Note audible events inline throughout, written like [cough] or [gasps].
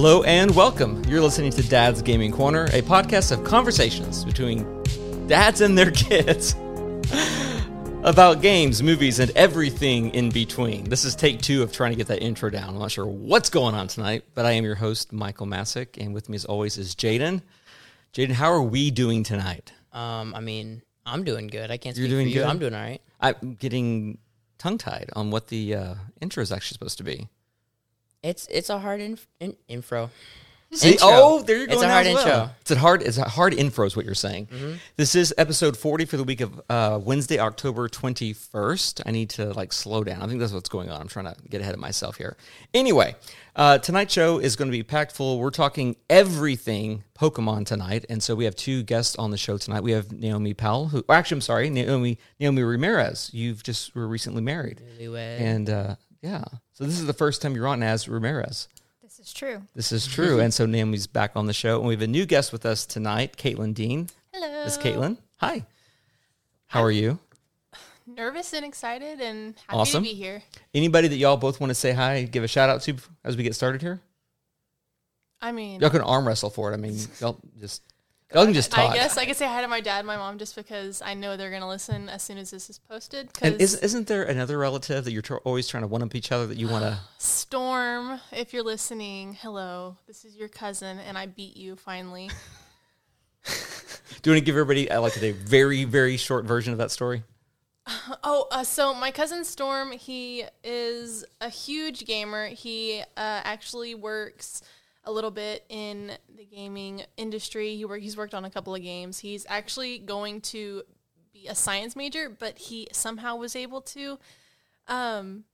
Hello and welcome. You're listening to Dad's Gaming Corner, a podcast of conversations between dads and their [laughs] kids about games, movies, and everything in between. This is take two of trying to get that intro down. I'm not sure what's going on tonight, but I am your host, Michael Masick, and with me as always is Jaden. Jaden, how are we doing tonight? Um, I mean, I'm doing good. I can't You're doing you. good? I'm doing all right. I'm getting tongue tied on what the uh, intro is actually supposed to be. It's it's a hard inf- in, info. See, Intro. oh, there you go. It's a hard well. intro. Mm-hmm. It's a hard. It's a hard info, is what you're saying. This is episode 40 for the week of uh, Wednesday, October 21st. I need to like slow down. I think that's what's going on. I'm trying to get ahead of myself here. Anyway, uh, tonight's show is going to be packed full. We're talking everything Pokemon tonight, and so we have two guests on the show tonight. We have Naomi Powell, who actually, I'm sorry, Naomi Naomi Ramirez. You've just were recently married, Newlywed. and uh, yeah, so this is the first time you're on as Ramirez. This is true. This is true. and so Naomi's back on the show. And we have a new guest with us tonight, Caitlin Dean. Hello. This is Caitlin. Hi. How are you? nervous and excited and happy Awesome. to be here. Anybody that y'all both want to say hi, give a shout out to as we get started here? I mean, Y'all can arm wrestle for it. I mean, y'all just y'all can just talk. I guess I could say hi to my dad, and my mom, just because I know they're gonna listen as soon as this is posted. and Because is, isn't there another relative that you're tr- always trying to one up each other that you want to? [gasps] Storm, if you're listening, hello, this is your cousin, and I beat you finally. [laughs] Do you want to give everybody uh, like a very very short version of that story? [laughs] Oh, uh, so my cousin Storm, he is a huge gamer. He uh, actually works a little bit in the gaming industry. He work, he's worked on a couple of games. He's actually going to be a science major, but he somehow was able to, um,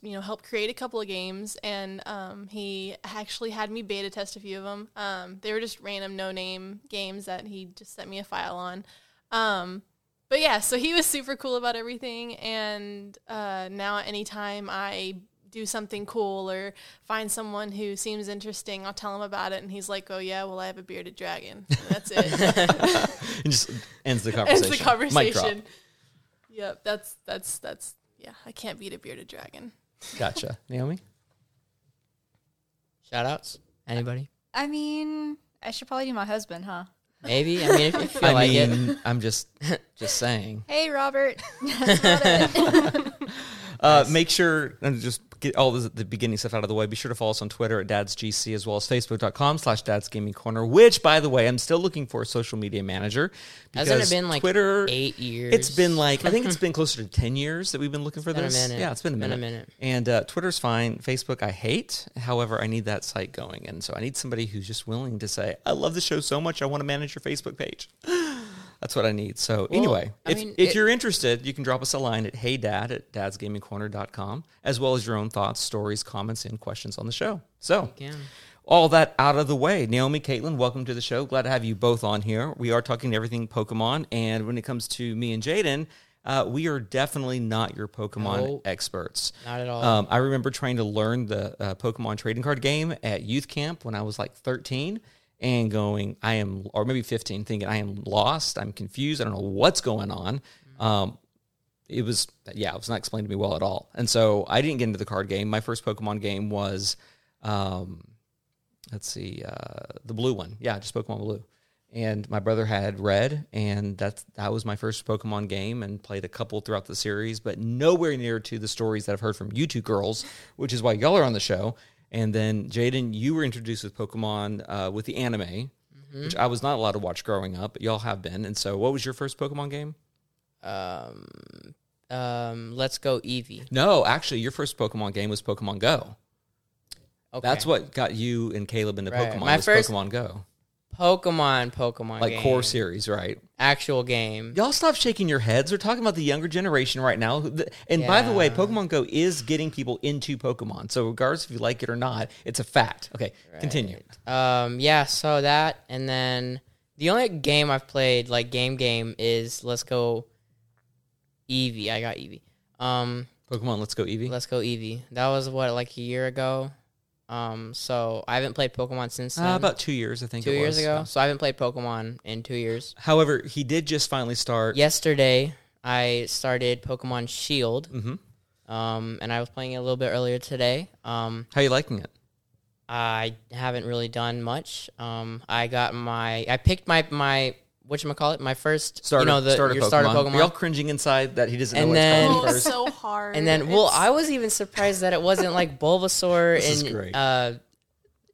you know, help create a couple of games. And um, he actually had me beta test a few of them. Um, they were just random no name games that he just sent me a file on. Um, but yeah, so he was super cool about everything, and uh, now anytime I do something cool or find someone who seems interesting, I'll tell him about it, and he's like, "Oh yeah, well I have a bearded dragon." And that's it. [laughs] And just ends the conversation. [laughs] Ends the conversation. Yep, that's that's that's yeah. I can't beat a bearded dragon. Gotcha. [laughs] Naomi. Shout outs. Anybody? I mean, I should probably do my husband, huh? Maybe. I mean, if you feel I like it. mean, I'm just just saying. Hey, Robert. That's about it. Uh, make sure and just get all this, the beginning stuff out of the way. Be sure to follow us on Twitter at Dad's GC as well as Facebook.com slash Dad's Gaming Corner, which, by the way, I'm still looking for a social media manager. Hasn't it been like Twitter? eight years? It's been like, I think it's [laughs] been closer to 10 years that we've been looking for a this. minute. Yeah, it's been a Been a minute. minute. And uh, Twitter's fine. Facebook, I hate. However, I need that site going. And so I need somebody who's just willing to say, I love the show so much, I want to manage your Facebook page. [laughs] That's what I need. So anyway, I if, mean, if it- you're interested, you can drop us a line at heydad at dadsgamingcorner.com, as well as your own thoughts, stories, comments, and questions on the show. So all that out of the way. Naomi, Caitlin, welcome to the show. Glad to have you both on here. We are talking everything Pokemon. And when it comes to me and Jaden, uh, we are definitely not your Pokemon No. experts. Not at all. Um, I remember trying to learn the uh, Pokemon trading card game at youth camp when I was like 13 and going, I am, or maybe 15, thinking I am lost. I'm confused. I don't know what's going on. Um, it was, yeah, it was not explained to me well at all. And so I didn't get into the card game. My first Pokemon game was, um, let's see, uh, the blue one. Yeah, just Pokemon Blue. And my brother had red, and that's that was my first Pokemon game, and played a couple throughout the series, but nowhere near to the stories that I've heard from you two girls, which is why y'all are on the show. And then Jaden, you were introduced with Pokemon uh, with the anime, which I was not allowed to watch growing up, but y'all have been. And so, what was your first Pokemon game? Um, um, let's go Eevee. No, actually, your first Pokemon game was Pokemon Go. Okay. That's what got you and Caleb into Right. Pokemon. My was first- Pokemon Go, Pokemon. Pokemon. like game. core series, right? Actual game. Y'all stop shaking your heads. We're talking about the younger generation right now. And by the way, Pokemon Go is getting people into Pokemon. So regardless if you like it or not, it's a fact. Okay, continue. Um, yeah, so that and then the only game I've played like game game is Let's Go Eevee. I got Eevee. Um, Pokemon Let's Go Eevee. Let's Go Eevee. That was what like a year ago. Um, so I haven't played Pokemon since then. Uh, about two years, I think. two years ago. So I haven't played Pokemon in two years. However, he did just finally start. Yesterday I started Pokemon Shield. hmm Um, and I was playing it a little bit earlier today. Um, How are you liking it? I haven't really done much. Um, I got my, I picked my my what you call it, my first, Starter, you know, the starter, your Pokemon. starter Are Pokemon. y'all cringing inside that he doesn't And know what's then- coming Oh, first? so hard. And then, well, I was even surprised that it wasn't like Bulbasaur and great. uh,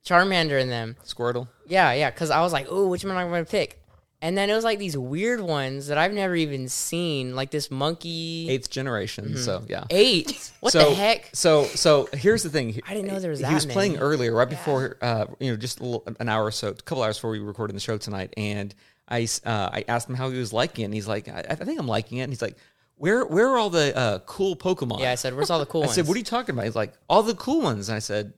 Charmander in them. Squirtle. Yeah, yeah, because I was like, oh, which one am I going to pick? And then it was like these weird ones that I've never even seen, like this monkey Eighth generation. So yeah. eight. What so, the heck? So so here's the thing. I didn't know there was that. He that was playing earlier, right before uh, you know, just a little, an hour or so, a couple hours before we recorded the show tonight, and I s- uh, I asked him how he was liking it, and he's like, I, I think I'm liking it, and he's like, where where are all the uh, cool Pokemon? Yeah, I said, where's all the cool I ones? [laughs] I said, what are you talking about? He's like, all the cool ones. And I said,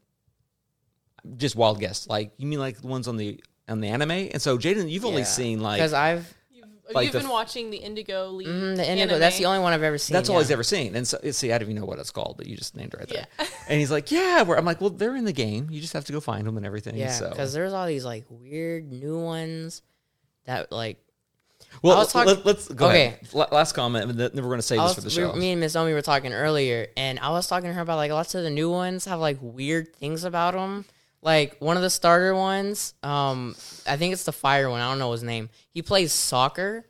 just wild guess. Like, you mean like the ones on the on the anime? And so, Jaden, you've only seen like because I've You've, like you've the been f- watching the Indigo League. mm, the Indigo. That's the only one I've ever seen. That's all he's ever seen. And so, see, I don't even know what it's called, but you just named it right there. Yeah. [laughs] And he's like, yeah. Where I'm like, well, they're in the game. You just have to go find them and everything. Yeah, so. because there's all these like weird new ones that like well, I was let, us go Okay. ahead. La- Last comment, and then we're going to save I this was, for the we show. me and Miss Omi were talking earlier, and I was talking to her about like lots of the new ones have like weird things about them. Like one of the starter ones, um, I think it's the fire one. I don't know his name. He plays soccer.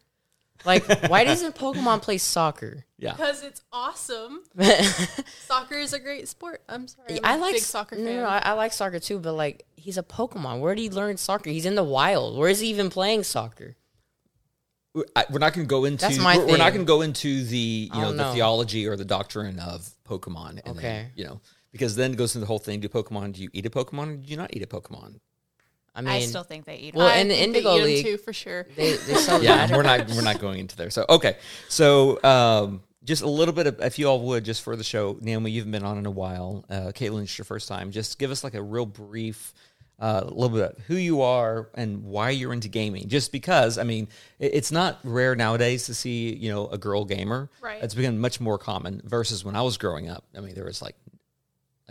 Like, why [laughs] doesn't Pokemon play soccer? yeah. Because it's awesome. [laughs] Soccer is a great sport. I'm sorry. I'm I a like big soccer no, fan. No, I, I like soccer too, but like he's a Pokemon. Where did he learn soccer? He's in the wild. Where is he even playing soccer? I, we're not going to go into. That's my we're, we're not going to go into the you I know the theology or the doctrine of Pokemon. And Okay. Then, you know, because then it goes into the whole thing: Do Pokemon? Do you eat a Pokemon or do you not eat a Pokemon? I mean, I still think they eat. well, them. I in the think they Indigo eat 'em League- too, for sure. they they sell [laughs] yeah, magic we're not we're not going into there. So okay, so um, just a little bit of if you all would just for the show, Naomi, you've been on in a while. Uh, Caitlin, it's your first time. Just give us like a real brief. Uh, a little bit of who you are and why you're into gaming. Just because, I mean, it, it's not rare nowadays to see, you know, a girl gamer. Right. It's become much more common versus when I was growing up. I mean, there was like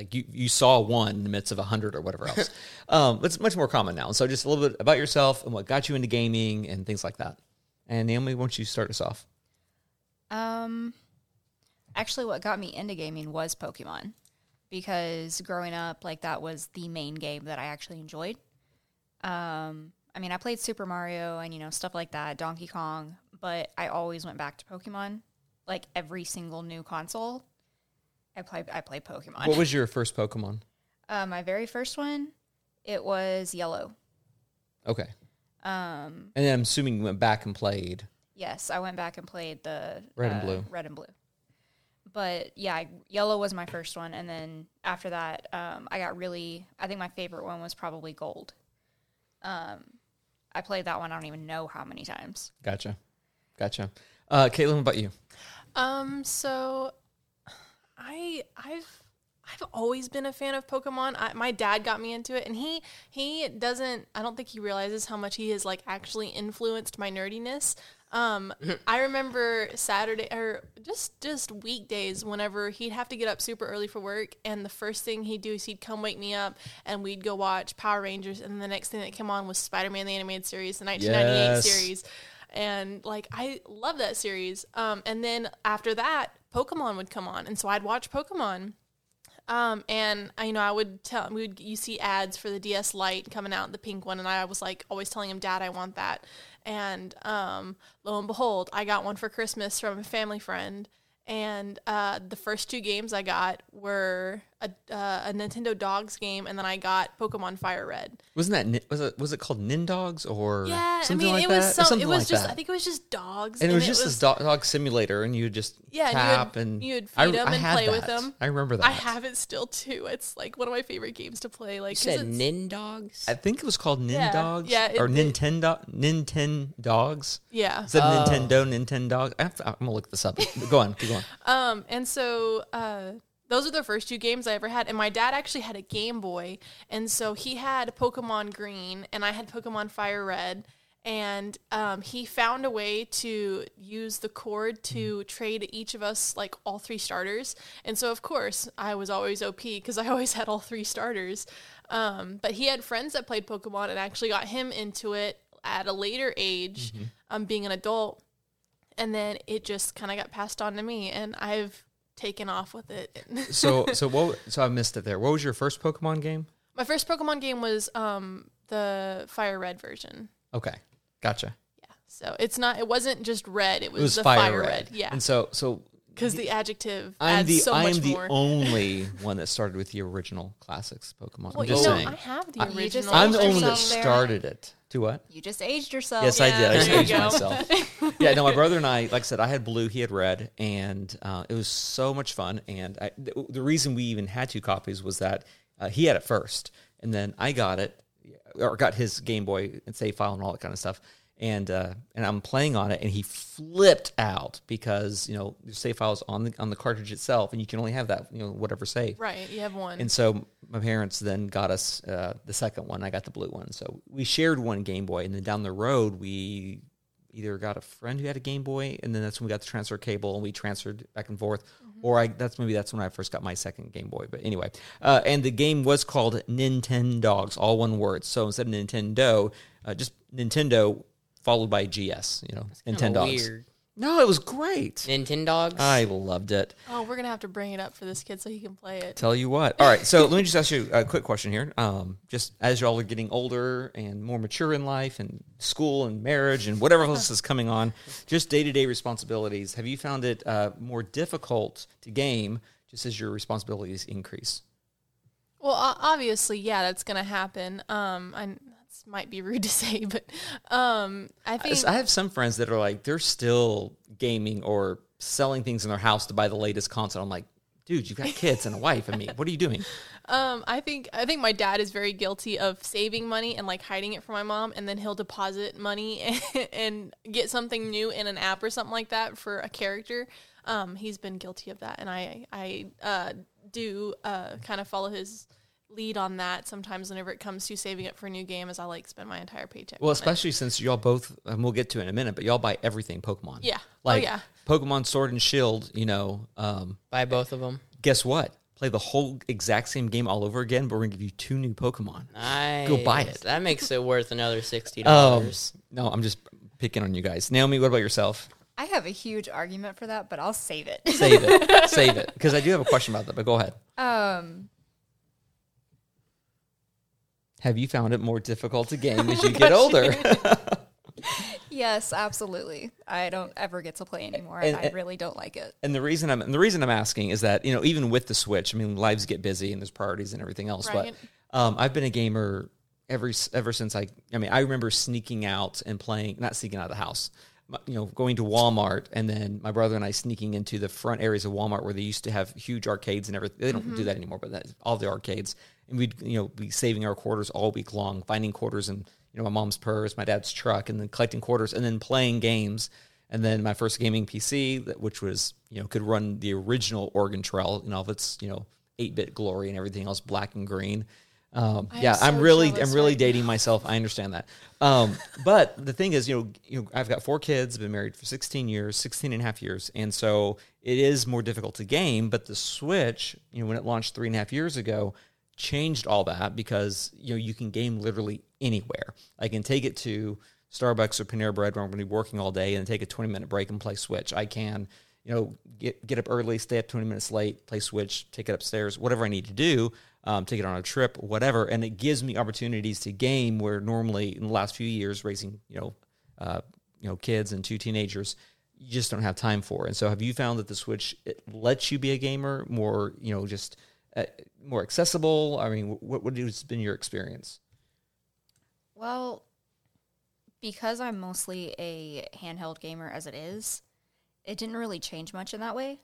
like you, you saw one in the midst of a hundred or whatever else. [laughs] um, it's much more common now. So just a little bit about yourself and what got you into gaming and things like that. And Naomi, why don't you start us off? Um, actually, what got me into gaming was Pokemon, because growing up, like that was the main game that I actually enjoyed. Um, I mean, I played Super Mario and you know stuff like that, Donkey Kong, but I always went back to Pokemon. Like every single new console, I play I play Pokemon. What was your first Pokemon? [laughs] uh, my very first one, it was Yellow. Okay. Um, And then I'm assuming you went back and played. Yes, I went back and played the Red and uh, blue. Red and blue. But yeah, I- yellow was my first one, and then after that, um, I got really. I think my favorite one was probably gold. Um, I played that one. I don't even know how many times. Gotcha. Gotcha. Uh, Caitlin, what about you? Um, so I I've I've always been a fan of Pokemon. I, my dad got me into it, and he he doesn't. I don't think he realizes how much he has like actually influenced my nerdiness. Um, [laughs] I remember Saturday or just just weekdays whenever he'd have to get up super early for work, and the first thing he'd do is he'd come wake me up, and we'd go watch Power Rangers, and the next thing that came on was Spider Man the animated series, the 1998 Yes. series and like I love that series. Um, and then after that, Pokemon would come on, and so I'd watch Pokemon. Um, and I, you know, I would tell we would you see ads for the DS Lite coming out, the pink one, and I was like always telling him, Dad, I want that. And um, lo and behold, I got one for Christmas from a family friend. And uh, the first two games I got were a, uh, a Nintendo Dogs game, and then I got Pokemon Fire Red. Wasn't that Ni- was it was it called Nindogs or Yeah, something I mean, like it that? was some, something it was like just that. I think it was just dogs, and it was just this dog, dog simulator, and you just Yeah, and you tap would- and you would I- feed 'em I and had play with them. I remember that. I have it still too. It's like one of my favorite games to play. Like You 'cause said it's- Nindogs? I think it was called Yeah, Nindogs yeah, or it- it- Nintendo Nintendo Dogs. yeah. Is that Oh. Nintendo Nintendo? I have to, I'm gonna look this up. Go on, keep going. [laughs] Um, and so uh, those are the first two games I ever had. And my dad actually had a Game Boy, and so he had Pokemon Green, and I had Pokemon Fire Red. And um, he found a way to use the cord to trade each of us like all three starters. And so, of course, I was always OP because I [laughs] always had all three starters. Um, but he had friends that played Pokemon and actually got him into it at a later age, um, being an adult and then it just kind of got passed on to me and i've taken off with it [laughs] So so what? So I missed it there. What was your first Pokemon game? My first Pokemon game was um the Fire Red version. Okay, gotcha. Yeah. So it's not. It wasn't just red. It was, It was the fire, red. Yeah. And so, so Because the adjective I'm adds the so I'm much the more. only [laughs] one that started with the original classics Pokemon. well, I'm just you know, saying. I have the I- You original. I'm the only that started it. To what? You just aged yourself. Yes, I did. I Yeah, just aged myself. [laughs] yeah, no, my brother and I, like I said, I had blue, he had red, and uh, it was so much fun. And I, the, the reason we even had two copies was that uh, he had it first, and then I got it, or got his Game Boy and save file and all that kind of stuff. And uh, and I'm playing on it, and he flipped out because you know the save file is on the on the cartridge itself, and you can only have that you know whatever save. right. You have one. And so my parents then got us uh, the second one. I got the blue one. So we shared one Game Boy, and then down the road we either got a friend who had a Game Boy, and then that's when we got the transfer cable, and we transferred back and forth. Or I that's maybe that's when I first got my second Game Boy. But anyway, uh, and the game was called Nintendogs, all one word. So instead of Nintendo, uh, just Nintendo followed by GS. You know, Kinda Nintendogs. Weird. No, it was great. Nintendogs. I loved it. oh, we're gonna have to bring it up for this kid so he can play it. Tell you what. All right. So let me just ask you a quick question here. Um, just as y'all are getting older and more mature in life and school and marriage and whatever else is coming on, just day to day responsibilities, have you found it uh, more difficult to game just as your responsibilities increase? Well, obviously, yeah, that's gonna happen. Um, I might be rude to say, [laughs] but um, I think I have some friends that are like, they're still gaming or selling things in their house to buy the latest console. I'm like, dude, you've got kids and a wife. I mean, what are you doing? [laughs] Um, I think I think my dad is very guilty of saving money and like hiding it from my mom, and then he'll deposit money and, [laughs] and get something new in an app or something like that for a character. Um, he's been guilty of that, and I I uh, do uh, kind of follow his lead on that sometimes whenever it comes to saving up for a new game, as I like spend my entire paycheck. Well, on it. especially since y'all both, and we'll get to it in a minute, but y'all buy everything Pokemon. Yeah. Oh, Like yeah. Pokemon Sword and Shield, you know, um, Buy both of them. guess what? Play the whole exact same game all over again, but we're going to give you two new Pokemon. Nice. Go buy it. That makes it worth another sixty [laughs] Um, dollars. no, I'm just picking on you guys. Naomi, what about yourself? I have a huge argument for that, but I'll save it. Save it. [laughs] Save it. Because I do have a question about that, but go ahead. Um, Have you found it more difficult to game as you [laughs] get older? [laughs] yes, absolutely. I don't ever get to play anymore, and, And- I really don't like it. And the reason I'm and the reason I'm asking is that you know even with the Switch, I mean lives get busy and there's priorities and everything else. Right. But um, I've been a gamer every ever since I. I mean, I remember sneaking out and playing, not sneaking out of the house. You know, going to Walmart and then my brother and I sneaking into the front areas of Walmart where they used to have huge arcades and everything. They don't do mm-hmm. that anymore, but that's all the arcades. And we'd you know be saving our quarters all week long, finding quarters in you know my mom's purse, my dad's truck, and then collecting quarters and then playing games. And then my first gaming PC, that- which was you know could run the original Oregon Trail, you all of its you know eight bit glory and everything else, black and green. Um, yeah, I'm really I'm really right dating myself. I understand that. Um, but the thing is, you know, you know, I've got four kids, been married for 16 years, 16 and a half years, and so it is more difficult to game. But the Switch, you know, when it launched three and a half years ago, changed all that because you know you can game literally anywhere. I can take it to Starbucks or Panera Bread where I'm going to be working all day and take a 20 minute break and play Switch. I can, you know, get get up early, stay up 20 minutes late, play Switch, take it upstairs, whatever I need to do, um, take it on a trip, whatever, and it gives me opportunities to game where normally in the last few years raising, you know, uh, you know, kids and two teenagers. You just don't have time for. And so, have you found that the Switch it lets you be a gamer more, you know, just uh, more accessible? I mean, what what has been your experience? Well, because I'm mostly a handheld gamer as it is, it didn't really change much in that way.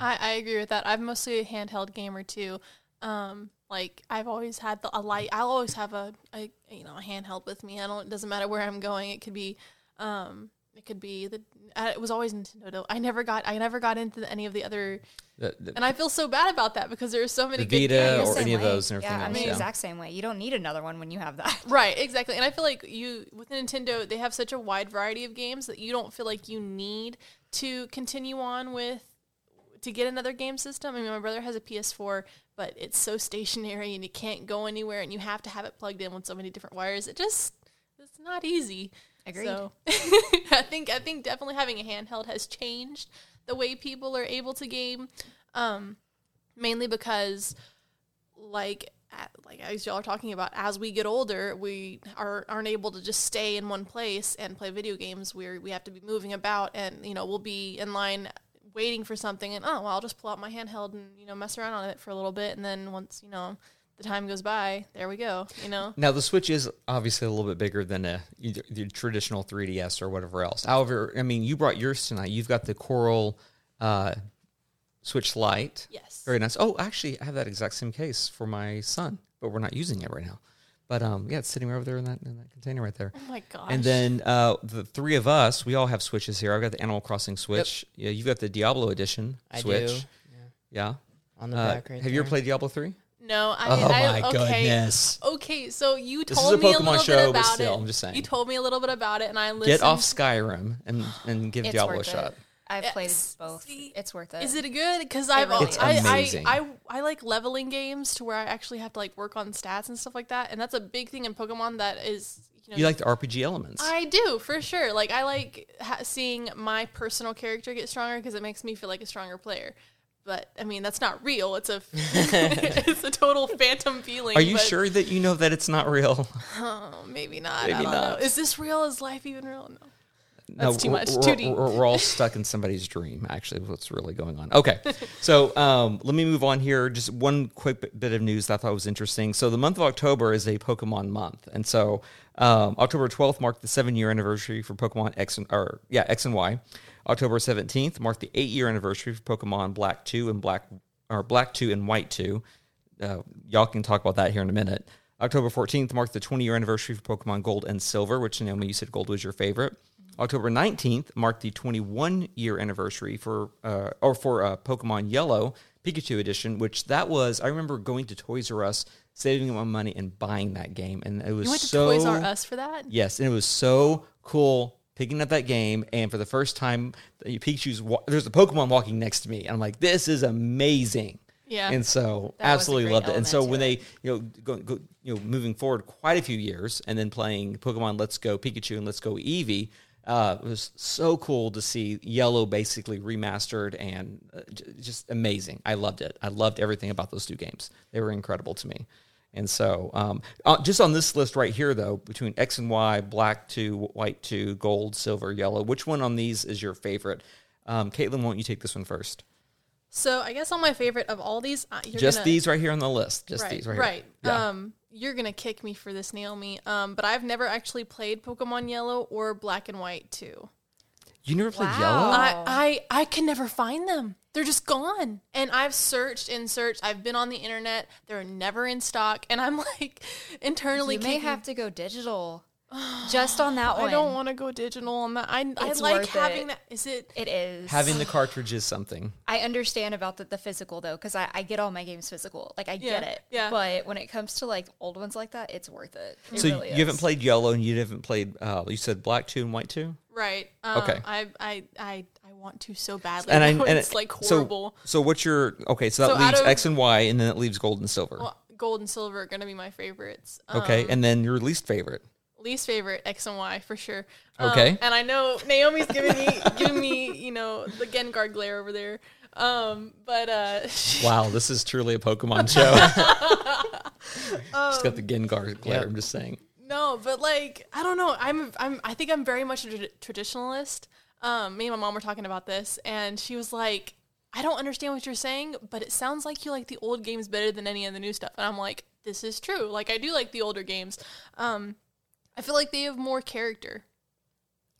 I, I agree with that. I'm mostly a handheld gamer too. Um, like I've always had the, a light. I'll always have a, a you know a handheld with me. I don't. It doesn't matter where I'm going. It could be, um, it could be the. Uh, it was always Nintendo. I never got. I never got into any of the other. The, the, And I feel so bad about that because there are so many The good Vita Yeah, games. or same any of those and everything yeah, I'm the yeah. exact same way. You don't need another one when you have that. [laughs] Right, exactly. And I feel like you with Nintendo, they have such a wide variety of games that you don't feel like you need to continue on with to get another game system. I mean, my brother has a PS4, but it's so stationary and you can't go anywhere and you have to have it plugged in with so many different wires. It just it's not easy. Agreed. So [laughs] I think I think definitely having a handheld has changed the way people are able to game. Um, mainly because like like as y'all are talking about, as we get older, we are aren't able to just stay in one place and play video games. We we have to be moving about, and you know we'll be in line waiting for something, and oh well, I'll just pull out my handheld and you know mess around on it for a little bit, and then once you know the time goes by, there we go. You know. Now the Switch is obviously a little bit bigger than a either the traditional 3DS or whatever else. However, I mean, you brought yours tonight. You've got the Coral uh, Switch Lite. Yes. Very nice. Oh, actually, I have that exact same case for my son, but we're not using it right now. But um, yeah, it's sitting right over there in that in that container right there. Oh my gosh. And then uh, the three of us, we all have Switches here. I've got the Animal Crossing Switch. Yeah, you've got the Diablo Edition I Switch. do. Yeah. On the Uh, back right have you ever played Diablo three? No, I, Oh I my okay. goodness. Okay, so you This is told a me a little show, bit but about still, it. I'm just saying. You told me a little bit about it, and I listened. Get off Skyrim and and give Diablo a shot. it. I've eh, played Yes. both. See, It's worth it. Is it good? Because I've really It's I, amazing. I, I I like leveling games to where I actually have to like work on stats and stuff like that, and that's a big thing in Pokemon. That is, you know, You like the RPG elements. I do for sure. Like I like ha- seeing my personal character get stronger because it makes me feel like a stronger player. But I mean, that's not real. It's a [laughs] it's a total phantom feeling. Are you but- sure that you know that it's not real? [laughs] Oh, maybe not. Maybe I don't not. know. Is this real? Is life even real? No. No, That's too much. We're, Too deep. We're, we're all stuck in somebody's dream. Actually, what's really going on? Okay, [laughs] so um, let me move on here. Just one quick bit- of news that I thought was interesting. So the month of October is a Pokemon month, and so um, October twelfth marked the seven year anniversary for Pokemon X and or yeah X and Y. October seventeenth marked the eight year anniversary for Pokemon Black Two and Black or Black Two and White Two. Uh, y'all can talk about that here in a minute. October 14th marked the 20 year anniversary for Pokemon Gold and Silver, which Naomi, you said Gold was your favorite. October 19th marked the 21 year anniversary for uh, or for uh, Pokemon Yellow Pikachu edition, which that was I remember going to Toys R Us, saving my money and buying that game, and it was You went to so Toys R Us for that? Yes, and it was so cool picking up that game, and for the first time, the Pikachu's wa- there's a Pokemon walking next to me, and I'm like, this is amazing. Yeah. and so That absolutely loved it. And so when to they you know go, go you know moving forward quite a few years, and then playing Pokemon Let's Go Pikachu and Let's Go Eevee. Uh, it was so cool to see Yellow basically remastered and uh, just amazing. I loved it. I loved everything about those two games. They were incredible to me. And so, um, uh, just on this list right here, though, between X and Y, black two, white two, gold, silver, yellow, which one on these is your favorite? Um, Caitlin, won't you take this one first? So I guess on my favorite of all these, uh, you're just gonna, these right here on the list. Just right, these right, right. here. Yeah. Um, you're gonna kick me for this, Naomi. Um, but I've never actually played Pokemon Yellow or Black and White too. you never played Wow. yellow? I, I I can never find them. They're just gone. And I've searched and searched. I've been on the internet. They're never in stock. And I'm [laughs] like internally you may kicking- have to go digital, just on that one. I don't want to go digital on that. I, I It's like worth having it. that. Is it? It is Having the cartridge is something. I understand about the, the physical though, because I, I get all my games physical. Like I get Yeah, it. yeah. But when it comes to like old ones like that, it's worth it. It so really you haven't is. played yellow, and you haven't played. Uh, you said black two and white two. Right. Um, Okay. I I I I want to so badly. And I know and it's it- like so- horrible. So, what's your okay? So that So out leaves of- X and Y, and then it leaves gold and silver. well, gold and silver are gonna be my favorites. Um, okay, and then your least favorite. Least favorite X and Y for sure. Um, Okay. and I know Naomi's giving me [laughs] giving me you know the Gengar glare over there. Um, but uh, [laughs] Wow, this is truly a Pokemon [laughs] show. She's got the Gengar glare. Yep. I'm just saying. no, but like I don't know. I'm I'm I think I'm very much a trad- traditionalist. Um, me and my mom were talking about this, and she was like, "I don't understand what you're saying, but it sounds like you like the old games better than any of the new stuff." And I'm like, "This is true. Like I do like the older games. Um, I feel like they have more character.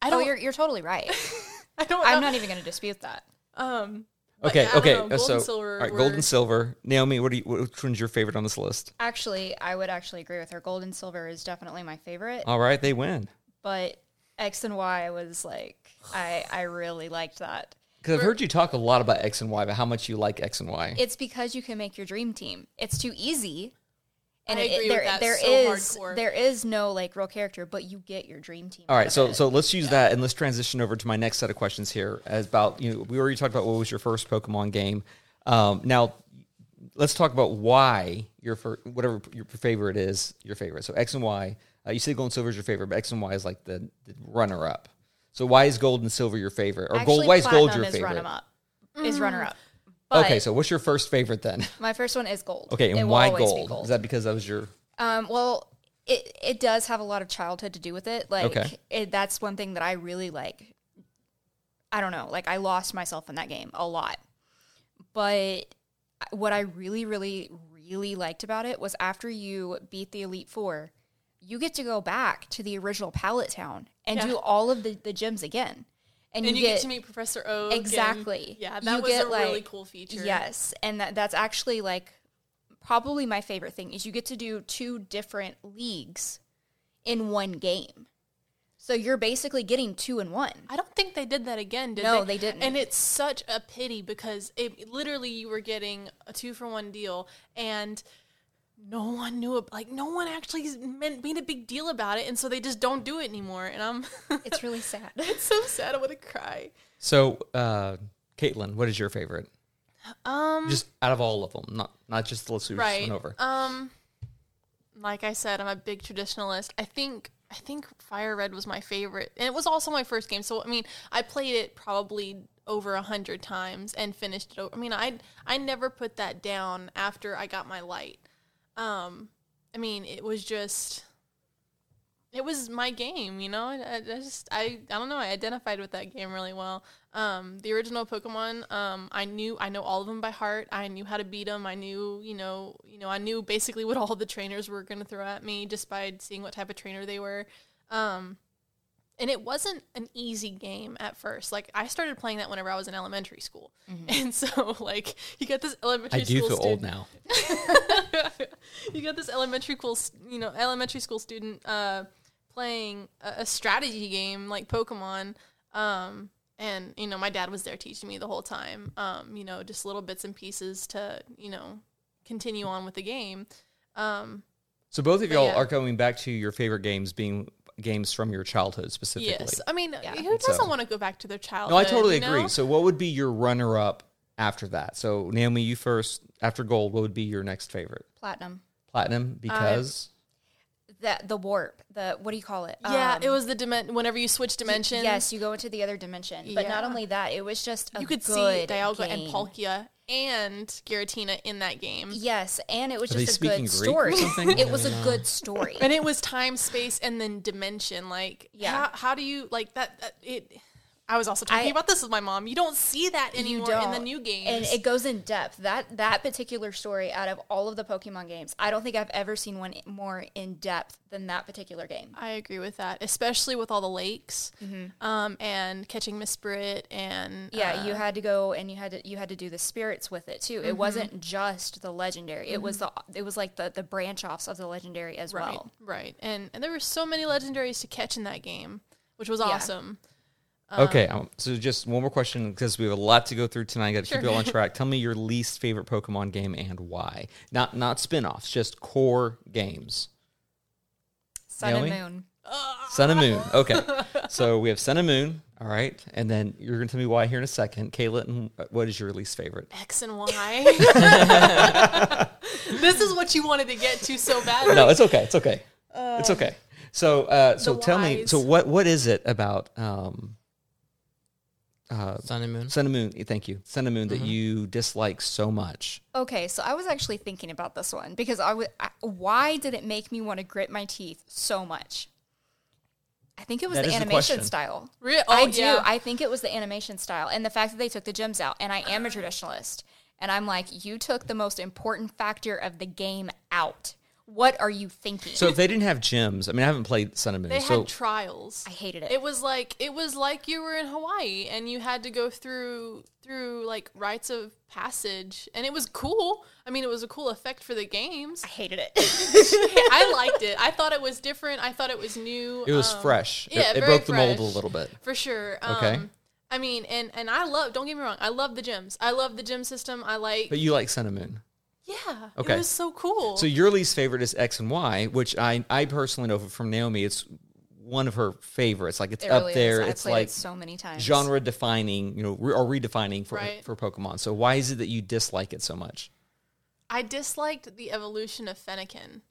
I Oh, don't. you're you're totally right. [laughs] I don't. I'm know. not even going to dispute that. Um. Okay, yeah, okay. know, uh, gold so, and silver. all right, were- gold and silver. Naomi, what do you? Which one's your favorite on this list? Actually, I would actually agree with her. Gold and silver is definitely my favorite, All right, they win. but X and Y was like I I really liked that. Because I've heard you talk a lot about X and Y, but how much you like X and Y. It's because you can make your dream team. It's too easy. And I it- agree with there that there so is- hardcore. there is no like real character, but you get your dream team. All out right, of so it. so let's use that and let's transition over to my next set of questions here. As about you know, we already talked about what was your first Pokemon game. Um, now, let's talk about why your fir- whatever your favorite is your favorite. So X and Y. Uh, you say Gold and Silver is your favorite, but X and Y is like the, the runner up. So why is Gold and Silver your favorite, or Actually, Gold? Why is Gold your is favorite? runner up. Is runner up. But okay, so what's your first favorite then? [laughs] my first one is gold. Okay, It and will why always be gold? Is that because that was your Um, well, it it does have a lot of childhood to do with it. Like Okay. it, that's one thing that I really like. I don't know, like I lost myself in that game a lot. But what I really, really, really liked about it was after you beat the Elite Four, you get to go back to the original Pallet Town and Yeah. do all of the, the gyms again. And, and you, you get, get, to meet Professor Oak. Exactly. yeah, that was get, a really cool feature. Yes, and that that's actually like probably my favorite thing is you get to do two different leagues in one game. So you're basically getting two in one. I don't think they did that again, did they? No, they? they didn't. And it's such a pity because it literally you were getting a two for one deal and no one knew it like no one actually meant made a big deal about it and so they just don't do it anymore and I'm [laughs] It's really sad. [laughs] it's so sad I want to cry. So, uh, Caitlin, what is your favorite? Um Just out of all of them, not not just the Lassus right. one over. Um like I said, I'm a big traditionalist. I think I think Fire Red was my favorite. And it was also my first game. So I mean, I played it probably over a hundred times and finished it over. I mean, I I never put that down after I got my light. Um I mean, it was just it was my game, you know. I, I just I I don't know. I identified with that game really well. Um, the original Pokemon, um, I knew I know all of them by heart. I knew how to beat them. I knew you know you know I knew basically [laughs] what all the trainers were going to throw at me just by seeing what type of trainer they were. Um, and it wasn't an easy game at first. Like I started playing that whenever I was in elementary school, [laughs] and so like you get this elementary. I do school feel old now. [laughs] you got this elementary school, you know, elementary school student uh, playing a, a strategy game like Pokemon. Um, and you know, my dad was there teaching me the whole time. Um, you know, just little bits and pieces to you know continue on with the game. Um, So both of y'all yeah. are going back to your favorite games being games from your childhood specifically. yes, I mean, Yeah. who doesn't So- want to go back to their childhood? No, I totally you know? agree. So what would be your runner up after that? So Naomi, you first after gold, what would be your next favorite? Platinum. Platinum because That the warp. The what do you call it? Yeah, Um, it was the dimen- whenever you switch dimensions. Yes, you go into the other dimension. But not only that, it was just a you could see good Dialga game. and Palkia and Giratina in that game. Yes, and it was Are just a good Greek story. [laughs] It was a good story. and it was time, space, and then dimension. Like, Yeah. how, how do you like that? that it. I was also talking I- about this with my mom. You don't see that anymore in the new games. and it goes in depth. That that particular story, out of all of the Pokemon games, I don't think I've ever seen one more in depth than that particular game. I agree with that, especially with all the lakes, um, and catching Mesprit, and Mm-hmm. Yeah, uh, you had to go and you had to you had to do the spirits with it too. Mm-hmm. It wasn't just the legendary. It was the it was like the the branch offs of the legendary as right, well. right, and and there were so many legendaries to catch in that game, which was awesome. Okay. Um, so just one more question because we have a lot to go through tonight. Got to keep you all on [laughs] track. Tell me your least favorite Pokemon game and why. Not not spin offs, just core games. Sun Naomi? and Moon. Sun and Moon. Okay. [laughs] so we have Sun and Moon. All right. And then you're going to tell me why here in a second. Caitlin, what is your least favorite? X and Y. [laughs] this is what you wanted to get to so badly. No, it's okay. It's okay. it's okay. So, uh, so tell me. So, what what is it about um, uh, Sun and Moon. Sun and Moon? Thank you, Sun and Moon, Mm-hmm. that you dislike so much. Okay, so I was actually thinking about this one because I would. I, why did it make me want to grit my teeth so much? I think it was That the is the animation question. style. Re- I oh, do. yeah. I think it was the animation style and the fact that they took the gyms out. And I am a traditionalist, and I'm like, you took the most important factor of the game out. What are you thinking? So, if they didn't have gyms, I mean, I haven't played Sun and Moon. They so, had trials. I hated it. It was like it was like you were in Hawaii and you had to go through through like rites of passage and it was cool. I mean, it was a cool effect for the games. I hated it. [laughs] I liked it. I thought it was different. I thought it was new. it was Um, fresh. It- yeah, it, very broke the mold a little bit. for sure. Um, Okay. I mean, and and I love. Don't get me wrong. I love the gyms. I love the gym system. I like. But you like Sun and Moon. Yeah. Okay. It was so cool. So your least favorite is X and Y, which I I personally know from Naomi. It's one of her favorites. Like it's It up there. I It's like it so many times. genre defining, you know, re- or redefining for Right. for Pokemon. So why is it that you dislike it so much? I disliked the evolution of Fennekin.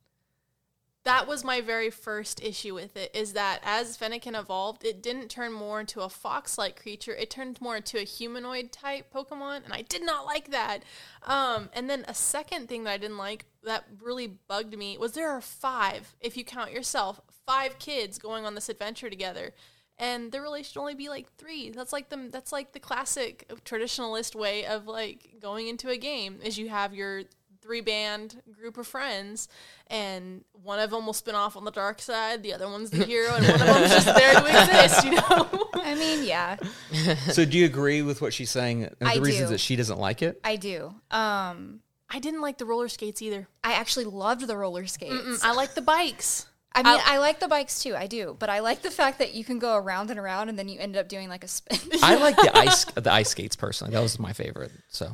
That was my very first issue with it is that as Fennekin evolved, it didn't turn more into a fox like creature. It turned more into a humanoid type Pokemon, and I did not like that. Um, and then a second thing that I didn't like that really bugged me was there are five, if you count yourself, five kids going on this adventure together. And really should only be like three. That's like the that's like the classic traditionalist way of like going into a game is you have your three band group of friends, and one of them will spin off on the dark side, the other one's the [laughs] hero, and one of them's just there to exist. You know. [laughs] I mean, yeah, [laughs] So do you agree with what she's saying? And I the reasons do. that she doesn't like it? I do. Um, I didn't like the roller skates either. I actually loved the roller skates. Mm, I like the bikes. I mean, I, like the bikes too. I do, but I like the fact that you can go around and around, and then you end up doing like a spin. I like the ice the ice skates personally. That was my favorite. So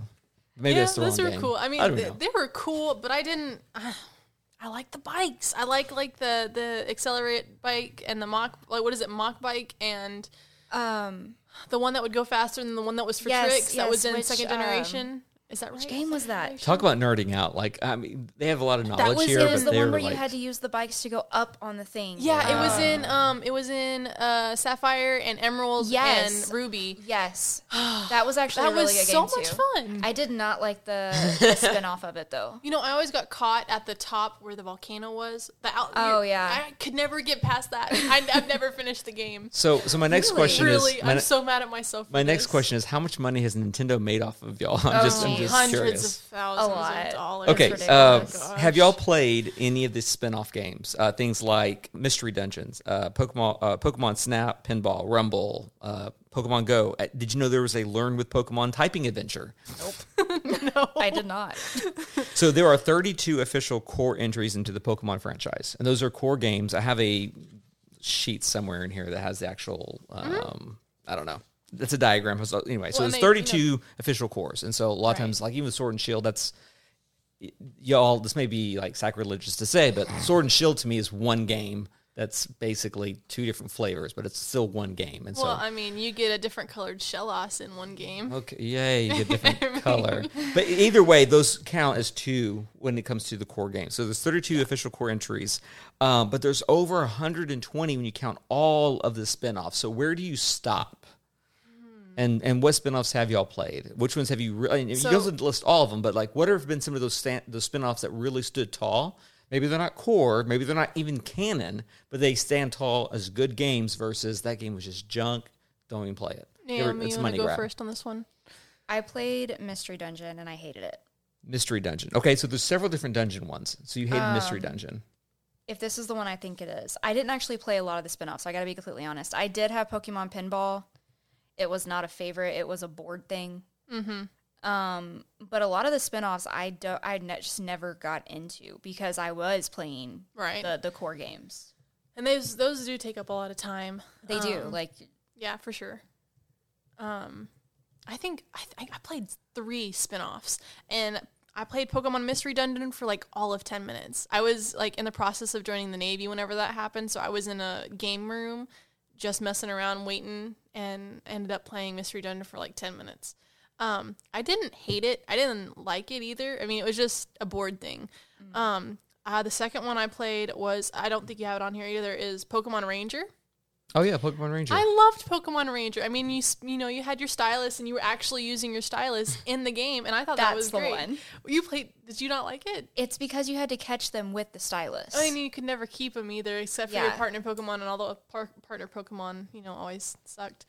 maybe yeah, that's the those wrong were game. cool. I mean, don't they, they were cool, but I didn't. Uh, [sighs] I like the bikes. I like like the the accelerate bike and the Mach like what is it Mach bike and um, the one that would go faster than the one that was for Yes, tricks that was in which, second um, generation. Is that right? which game was that? Talk about nerding out. Like I mean, they have a lot of knowledge That was here, it. Was but the one where like, you had to use the bikes to go up on the thing? Yeah, it was in um, it was in uh, Sapphire and Emerald Yes. and Ruby. Yes, [gasps] that was actually That a really was good so game much too. fun. I did not like the, [laughs] the spin off of it though. You know, I always got caught at the top where the volcano was. The out- Oh, yeah. I could never get past that. [laughs] I, I've never finished the game. So so my next Really? question Really, is my, I'm ne- so mad at myself. For my next this. question is how much money has Nintendo made off of y'all? I'm just I'm geez. just hundreds curious. of thousands A lot. of dollars. Okay, uh, ridiculous. have y'all played any of the spin-off games? Uh, things like Mystery Dungeons, uh, Pokemon, uh, Pokemon Snap, Pinball, Rumble, uh, Pokemon Go. Uh, did you know there was a Learn with Pokemon typing adventure? Nope. [laughs] [laughs] no, I did not. So there are 32 official core entries into the Pokemon franchise, and those are core games. I have a sheet somewhere in here that has the actual. Um, I don't know. That's a diagram. So anyway, so Well, and there's they- 32 official cores, and so a lot of times, like even with Sword and Shield, that's y'all. This may be like sacrilegious to say, but Sword and Shield to me is one game. That's basically two different flavors, but it's still one game. And Well, so I mean, you get a different colored Shellos in one game. Okay, yay, you get a [laughs] different color. But either way, those count as two when it comes to the core game. So there's 32 official core entries, um, but there's over 120 when you count all of the spin-offs. So where do you stop? And and what spin-offs have y'all played? Which ones have you really? you So- don't list all of them, but like what have been some of those stand, those spin-offs that really stood tall? Maybe they're not core, maybe they're not even canon, but they stand tall as good games versus that game was just junk. Don't even play it. Naomi, it's you want money to go grab. first on this one? I played Mystery Dungeon and I hated it. Mystery Dungeon. Okay, so there's several different dungeon ones. So you hated Um, Mystery Dungeon. If this is the one I think it is, I didn't actually play a lot of the spin offs. I got to be completely honest. I did have Pokemon Pinball. It was not a favorite, it was a board thing. Mm-hmm. Um, but a lot of the spin-offs I don't I ne- just never got into because I was playing Right. the the core games. and those those do take up a lot of time. They do. Um, Like Yeah, for sure. Um, I think I, th- I played three spin-offs and I played Pokemon Mystery Dungeon for like all of 10 minutes. I was like in the process of joining the Navy whenever that happened, so I was in a game room just messing around waiting and ended up playing Mystery Dungeon for like 10 minutes. Um, I didn't hate it. I didn't like it either. I mean, it was just a bored thing. Um, uh, the second one I played was I don't think you have it on here either. Is Pokemon Ranger. Oh yeah, Pokemon Ranger. I loved Pokemon Ranger. I mean, you you know you had your stylus and you were actually using your stylus [laughs] in the game, and I thought that was the great. one. You played? Did you not like it? it's because you had to catch them with the stylus. I mean, you could never keep them either, except for your partner Pokemon, and although par- partner Pokemon, you know, always sucked.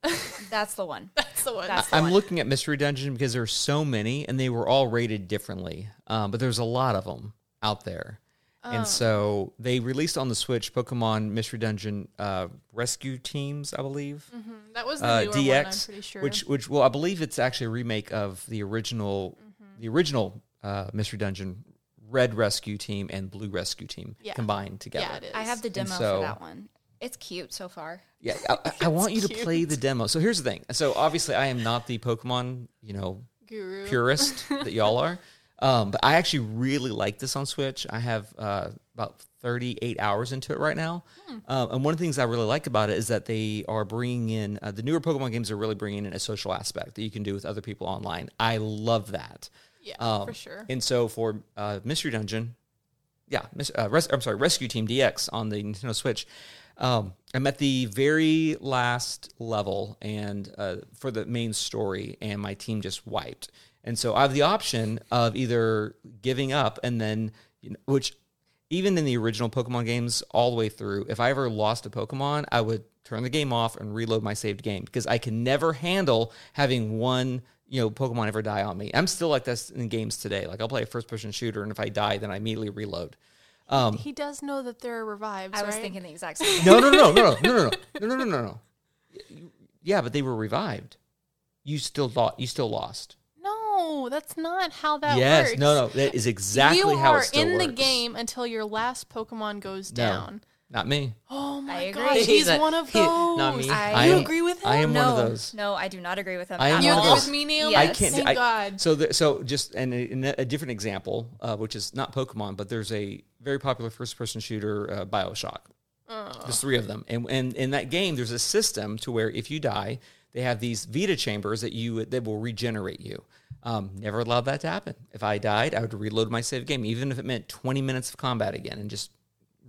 [laughs] That's the one. That's the one. That's the I'm one. looking at Mystery Dungeon because there's so many, and they were all rated differently. Um, but there's a lot of them out there, Oh. and so they released on the Switch Pokemon Mystery Dungeon uh, Rescue Teams, I believe. Mhm. That was the uh, newer DX, one. I'm pretty sure. which which well, I believe it's actually a remake of the original, Mm-hmm. the original uh, Mystery Dungeon Red Rescue Team and Blue Rescue Team Yeah. combined together. yeah, it is. I have the demo so- for that one. It's cute so far. Yeah, I, I- I want you to cute. play the demo. So here's the thing. So obviously, I am not the Pokemon, you know, Guru. purist that y'all are. [laughs] Um, but I actually really like this on Switch. I have uh, about 38 hours into it right now. Um, and one of the things I really like about it is that they are bringing in uh, the newer Pokemon games are really bringing in a social aspect that you can do with other people online. I love that. Yeah, Um, for sure. And so for uh, Mystery Dungeon, yeah, uh, Res- I'm sorry, Rescue Team DX on the Nintendo Switch. Um, I'm at the very last level and uh, for the main story, and my team just wiped. And so I have the option of either giving up and then, you know, which even in the original Pokemon games, all the way through, if I ever lost a Pokemon, I would turn the game off and reload my saved game because I can never handle having one you know Pokemon ever die on me. I'm still like this in games today. Like I'll play a first person shooter, and if I die, then I immediately reload. Um, he does know that there are revives. I was right? thinking the exact [laughs] same. thing. No, no, no, no, no, no, [laughs] no, no, no, no, no, no. Yeah, but they were revived. You still thought you still lost. No, that's not how that yes, works. no, no, that is exactly you how it still works. You are in the game until your last Pokemon goes No, down. not me. Oh my agree. gosh, [laughs] he's He's a- one of he- those. not me. I- you am- agree with him? I am no, one of those. no, I do not agree with him. I am You one of agree all. those. with me, Neil? I can't. Thank I, God. So, the, so just and in a, a different example, uh, which is not Pokemon, but there's a very popular first-person shooter, uh, Bioshock. There's three of them, and and in that game, there's a system to where if you die, they have these Vita chambers that you that will regenerate you. Um, never allowed that to happen. If I died, I would reload my save game, even if it meant 20 minutes of combat again, and just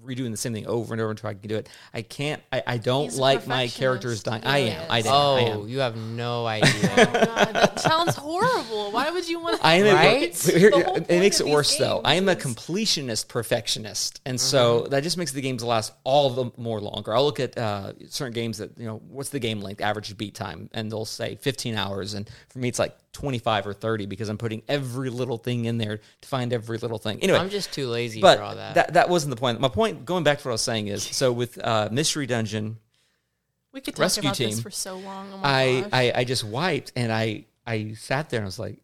redoing the same thing over and over until I can do it. I can't. I, I don't He's like my characters dying. I am. I, am. I Oh, am. you have no [laughs] idea. Oh God, that sounds horrible. Why would you want? to I am a, Right? but here- it makes it these worse though. I am a completionist perfectionist, and so that just makes the games last all the more longer. I'll look at uh, certain games that you know what's the game length, average beat time, and they'll say 15 hours, and for me it's like 25 or 30 because I'm putting every little thing in there to find every little thing. Anyway, I'm just too lazy but for all that. that that wasn't the point. My point, going back to what I was saying, is so with uh, Mystery Dungeon. We could talk Rescue about this for so long. Oh I. I I just wiped and I I sat there and I was like,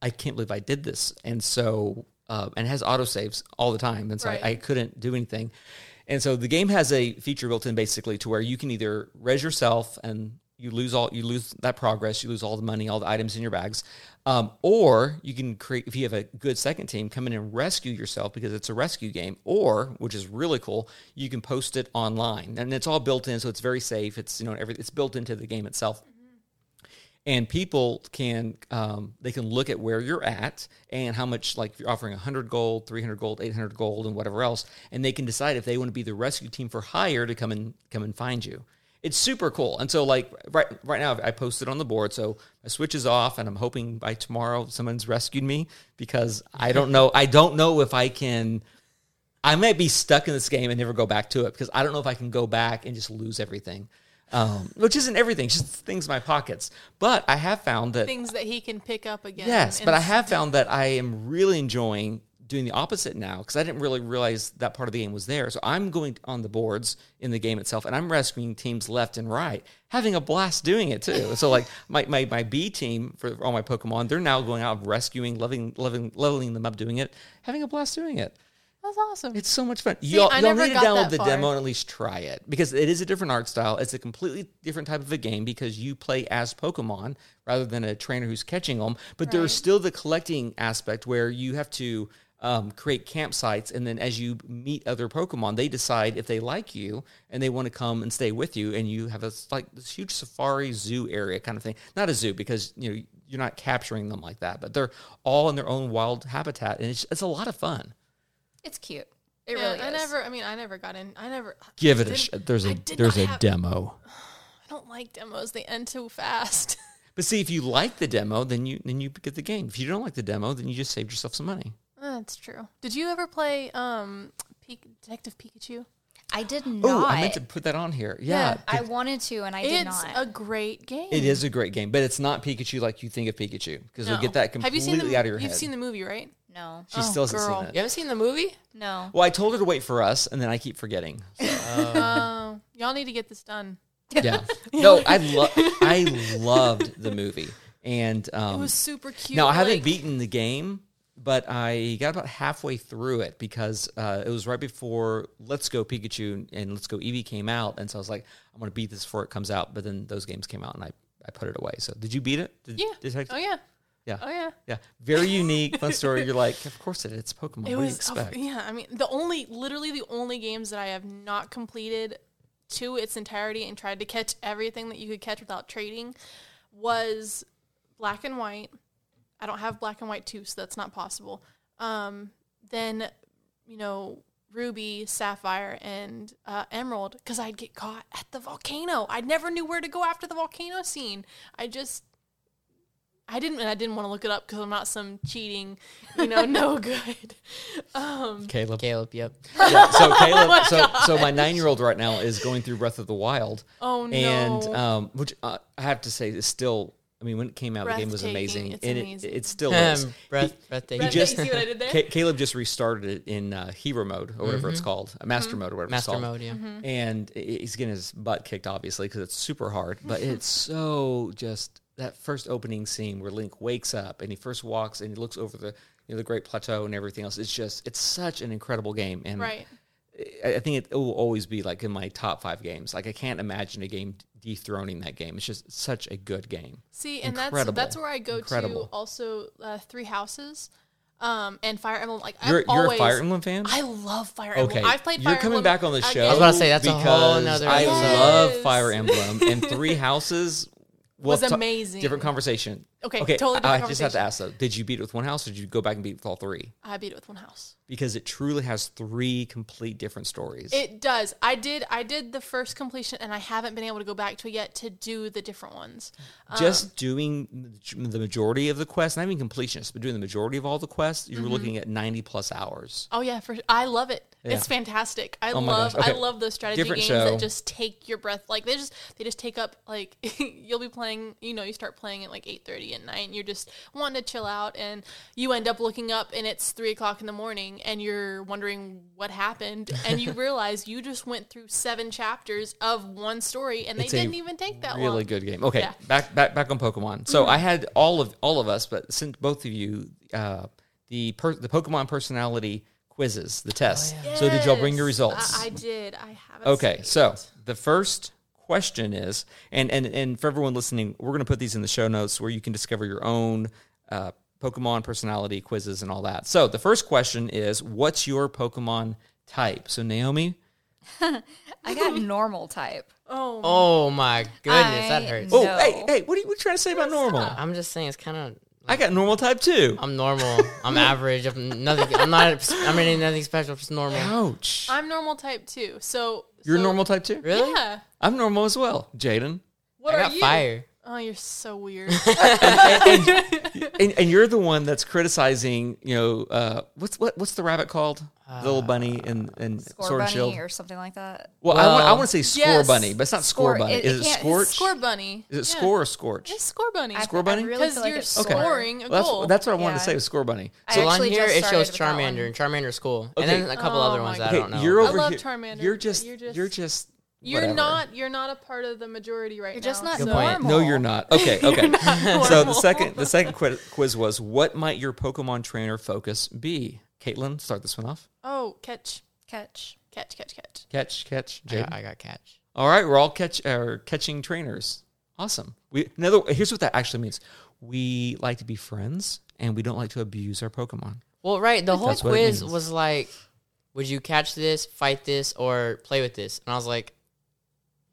I can't believe I did this. And so uh, and it has autosaves all the time, and so Right. I, I couldn't do anything. And so the game has a feature built in basically to where you can either res yourself and you lose all you lose that progress, you lose all the money, all the items in your bags, um, or you can create if you have a good second team come in and rescue yourself because it's a rescue game, or which is really cool, you can post it online. And it's all built in, so it's very safe. It's you know every it's built into the game itself. And people can um, they can look at where you're at and how much like you're offering 100 gold 300 gold 800 gold and whatever else and they can decide if they want to be the rescue team for hire to come and come and find you it's super cool and so like right right now i posted on the board so my switch is off and i'm hoping by tomorrow someone's rescued me because i don't know i don't know if i can I might be stuck in this game and never go back to it because I don't know if I can go back and just lose everything, um, which isn't everything, just things in my pockets. But I have found that things that he can pick up again. yes, but I have found that I am really enjoying doing the opposite now because I didn't really realize that part of the game was there. So I'm going on the boards in the game itself and I'm rescuing teams left and right, having a blast doing it too. So like [laughs] my, my, my B team for all my Pokemon, they're now going out rescuing, loving, loving, leveling them up, doing it, having a blast doing it. That's awesome. It's so much fun. y'all y'all need to download the far. demo and at least try it because it is a different art style. It's a completely different type of a game because you play as Pokemon rather than a trainer who's catching them. But Right. there's still the collecting aspect where you have to um, create campsites, and then as you meet other Pokemon, they decide if they like you and they want to come and stay with you. And you have a like this huge safari zoo area kind of thing. Not a zoo because you know you're not capturing them like that, but they're all in their own wild habitat, and it's it's a lot of fun. It's cute. It Yeah, really I is. never. I mean, I never got in. I never. Give I it a sh- there's a there's a have- demo. I don't like demos. They end too fast. [laughs] But see, if you like the demo, then you then you get the game. If you don't like the demo, then you just saved yourself some money. That's true. Did you ever play um Pe- Detective Pikachu? I did Oh, not. I meant to put that on here. Yeah, I wanted to, and I did it's not. a great game. it is a great game, but it's not Pikachu like you think of Pikachu because you'll get that Have completely you seen the, out of your head. You've head. seen the movie, right? no, she Oh, still hasn't girl. seen you haven't seen the movie? no. Well, I told her to wait for us, and then I keep forgetting. So, Uh, [laughs] y'all need to get this done. yeah, [laughs] no, I love I loved the movie, and um, It was super cute. Now I haven't like- beaten the game, but I got about halfway through it because uh, it was right before Let's Go Pikachu and Let's Go Eevee came out, and so I was like, I'm going to beat this before it comes out. But then those games came out, and I, I put it away. So did you beat it? Did, Yeah. Detect- Oh yeah. yeah. Oh yeah. Yeah. Very unique, fun story. You're like, of course it is. It's Pokemon. It what was do you expect? yeah. I mean, the only, literally, the only games that I have not completed to its entirety and tried to catch everything that you could catch without trading was Black and White. I don't have Black and White too, so that's not possible. Um, then you know, Ruby, Sapphire, and uh, Emerald because I'd get caught at the volcano. I never knew where to go after the volcano scene. I just. I didn't. and I didn't want to look it up because I'm not some cheating, you know, no [laughs] good. Um, Caleb. Caleb, yep. Yeah, so [laughs] Caleb, so so my nine year old right now is going through Breath of the Wild, oh no! and um, which uh, I have to say is still. I mean, when it came out, the game was amazing, It's and amazing. It, it still is. Breath, breathtaking. Breath- just- you see what I did there? Ca- Caleb just restarted it in uh, hero mode or whatever it's called, uh, master mode or whatever it's Master called. mode, yeah. and he's getting his butt kicked obviously because it's super hard but it's so just that first opening scene where link wakes up and he first walks and he looks over the you know, the great plateau and everything else it's just it's such an incredible game and right. I, I think it, will always be like in my top five games like i can't imagine a game dethroning that game it's just such a good game See, and Incredible. that's that's where I go Incredible. to. Also, uh, Three Houses, um, and Fire Emblem. Like you're, I've you're always, a fire emblem fan I love Fire Emblem. Okay, I've played. you're Fire coming Emblem back on the show. again. I was about to say, that's a whole because I episode. love Fire Emblem and Three [laughs] Houses Was ta- amazing. Different conversation. Okay, okay. totally I, I just have to ask though: Did you beat it with one house, or did you go back and beat it with all three? I beat it with one house. Because it truly has three complete different stories. It does. I did. I did the first completion, and I haven't been able to go back to it yet to do the different ones. just doing the majority of the quests, not even completionists, but doing the majority of all the quests, you're Mm-hmm. looking at 90 plus hours. Oh yeah, for I love it. Yeah. It's fantastic. I Oh love gosh, I love those strategy Different games show. that just take your breath. Like they just they just take up like [laughs] you'll be playing. You know, you start playing at like eight thirty at night, and you're just wanting to chill out, and you end up looking up, and it's three o'clock in the morning, and you're wondering what happened, and you [laughs] realize you just went through seven chapters of one story, and they It's didn't even take that really long. good game. Okay, Yeah. Mm-hmm. back back back on Pokemon. So I had all of all of us, but since both of you, uh, the per, the Pokemon personality quizzes, the tests. So did y'all bring your Oh, results? I, I did. I haven't. Okay, saved so the first question is, and and and for everyone listening, we're going to put these in the show notes where you can discover your own uh, Pokemon personality quizzes and all that. So the first question is, what's your Pokemon type? So Naomi, [laughs] I got normal type. oh, Oh my goodness, that hurts. know. oh hey hey, what are you, what are you trying to say about normal? I'm just saying it's kind of. I got normal type too. I'm normal. I'm average. I'm nothing. I'm not. I'm anything nothing special. Just normal. Ouch. I'm normal type too. So You're so- normal type too. Really? Yeah. I'm normal as well, Jaden. What I are got you? fire. Oh, you're so weird. [laughs] And, and you're the one that's criticizing. You know, uh, what's what what's the rabbit called? the little bunny and and Score Sword bunny Shield. or something like that. Well, I, want, I want to say score yes. bunny, but it's not score, Score- bunny. it- is it it can't- scorch? Scorbunny. Is it Yeah. score or scorch? It's score bunny. I- Scorbunny? really Because feel like you're it's scoring score. a Well, that's goal. that's what I wanted to say was Scorbunny. So Well, on here it shows started with Charmander, one. and Charmander's cool, Okay. and then a couple Oh other ones I don't know. you're I love here. Charmander, You're just you're you're just- just You're whatever. not. You're not a part of the majority right You're now. just not so- Good point. normal. No, you're not. Okay, [laughs] okay. so the second the second quiz, quiz was what might your Pokemon trainer focus be? Caitlin, start this one off. Oh, catch, Catch. catch, catch, catch. Catch, catch, I got, I got catch. All right, we're all catch uh, catching trainers. Awesome. We another here's what that actually means. We like to be friends, and we don't like to abuse our Pokemon. Well, right. The whole That's what it quiz was like, would you catch this, fight this, or play with this? And I was like,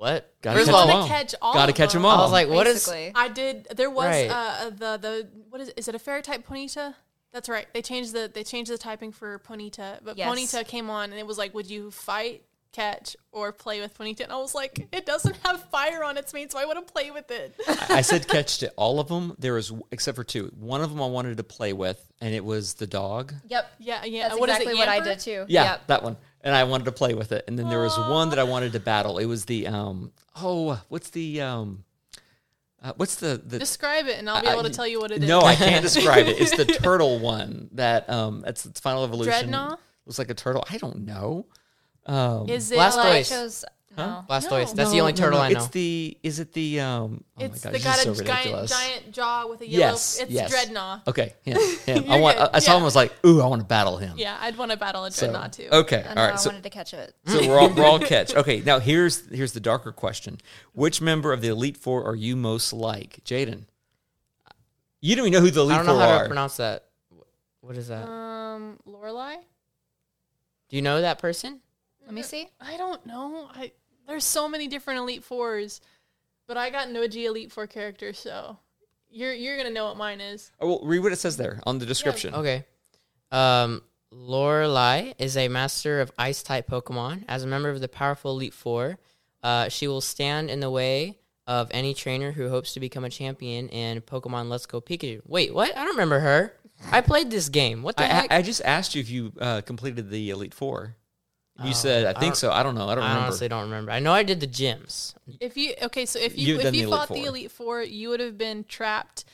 what? Gotta First catch of all, them Wanna catch all Gotta of catch them them. all. I was like, what is? Basically. I did. There was Right. uh, the the what is is it a fairy type Ponyta? That's right. They changed the they changed the typing for Ponyta, but Yes. Ponyta came on and it was like, would you fight, catch, or play with Ponyta? And I was like, it doesn't have fire on its mane, so I want to play with it. I I said [laughs] catch to all of them. There was except for two. One of them I wanted to play with, and it was the dog. Yep. yeah, yeah. That's what is exactly it, what I Yamper? did too. Yeah, Yep. that one. And I wanted to play with it. And then there was one that I wanted to battle. It was the um oh what's the um uh, what's the the Describe it, and I'll be I- able to tell you what it is. no I can't describe it. It's the [laughs] turtle one that um it's its final evolution. Drednaw? It was like a turtle. I don't know. Um, is it. Well, I like chose no. Blastoise. No. That's the only turtle no, I know. It's the is it the um oh it's my the gosh, got this a is so giant ridiculous. giant jaw with a yellow. Yes, it's yes. Drednaw. Okay, him, him. [laughs] I You're want. good. I, I saw Yeah. him. I was like, ooh, I want to battle him. Yeah, I'd want to battle a So, Drednaw too. okay, And all I right. So wanted to catch it. So we're all we're all [laughs] catch. Okay, now here's here's the darker question: Which member of the Elite Four are you most like, Jaden? You don't even know who the Elite I don't know Four how are. to pronounce that. What is that? Um, Lorelei. Do you know that person? Let me see. I don't know. I there's so many different Elite Fours, but I got Noji Elite Four character, so you're you're gonna know what mine is. oh, well, read what it says there on the description. Okay. Um, Lorelei is a master of ice type Pokemon. As a member of the powerful Elite Four, uh, she will stand in the way of any trainer who hopes to become a champion in Pokemon Let's Go Pikachu. Wait, what? I don't remember her. I played this game. What the I, heck? I, I just asked you if you uh, completed the Elite Four. You Oh, said, I I think don't- so. I don't know. I don't I remember. honestly don't remember. I know I did the gyms. If you okay, so if you You've if you the Elite fought the Elite Four, you would have been trapped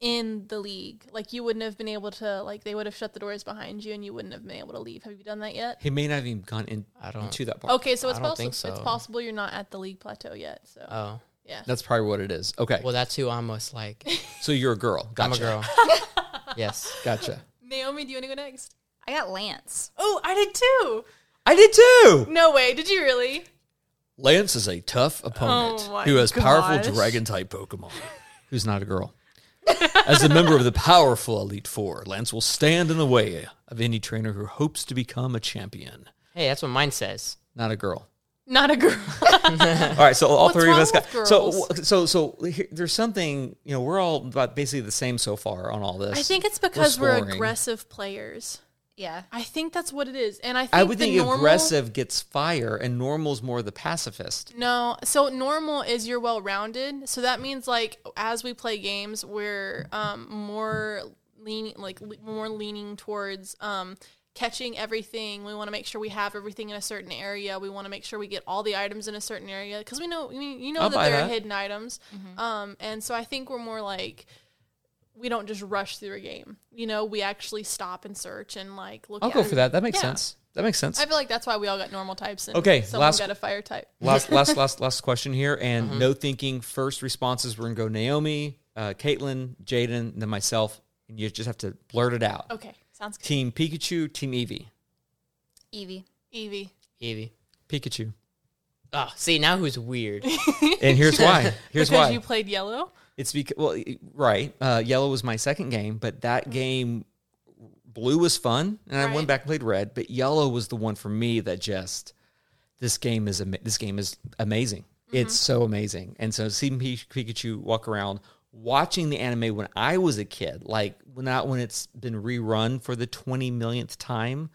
in the league. Like you wouldn't have been able to like they would have shut the doors behind you and you wouldn't have been able to leave. Have you done that yet? He may not have even gone in, I don't- into that part. Okay, so it's don't possible think so. it's possible you're not at the league plateau yet. So Oh, yeah. That's probably what it is. Okay. well, that's who I'm most like. [laughs] so you're a girl. Gotcha. I'm a girl. [laughs] yes. Gotcha. Naomi, do you want to go next? I got Lance. Oh, I did too. I did too. No way. Did you really? Lance is a tough opponent Oh my who has powerful gosh. dragon type Pokemon. Who's not a girl. As a member of the powerful Elite Four, Lance will stand in the way of any trainer who hopes to become a champion. Hey, that's what mine says. Not a girl. Not a girl. [laughs] All right, so all What's three of wrong us got with so girls? so so here, there's something you know we're all about basically the same so far on all this. I think it's because we're, scoring. aggressive players. Yeah. I think that's what it is. And I think I would the think normal, aggressive gets fire and normal's more the pacifist. No, so normal is you're well rounded. So that means like as we play games, we're um, more leaning, like le- more leaning towards um, catching everything. We want to make sure we have everything in a certain area. We want to make sure we get all the items in a certain area because we know, I mean, you know I'll that buy there are hidden items. Um, and so I think we're more like we don't just rush through a game. You know, we actually stop and search and like look. I'll at go for that. That makes Yeah. sense. That makes sense. I feel like that's why we all got normal types. And Okay, someone last- got a fire type. [laughs] last last [laughs] last last question here and Mm-hmm. no thinking first responses we're gonna go naomi uh caitlin jaden then myself and you just have to blurt it out Okay, sounds good. team pikachu team eevee Evie. Eevee. Eevee. pikachu Oh, see now who's weird? [laughs] and here's why here's because why you played yellow. It's because well right uh yellow was my second game but that game blue was fun and i Right. went back and played red but yellow was the one for me that just this game is ama- this game is amazing. It's so amazing. And so seeing pikachu walk around watching the anime when i was a kid like not when it's been rerun for the 20 millionth time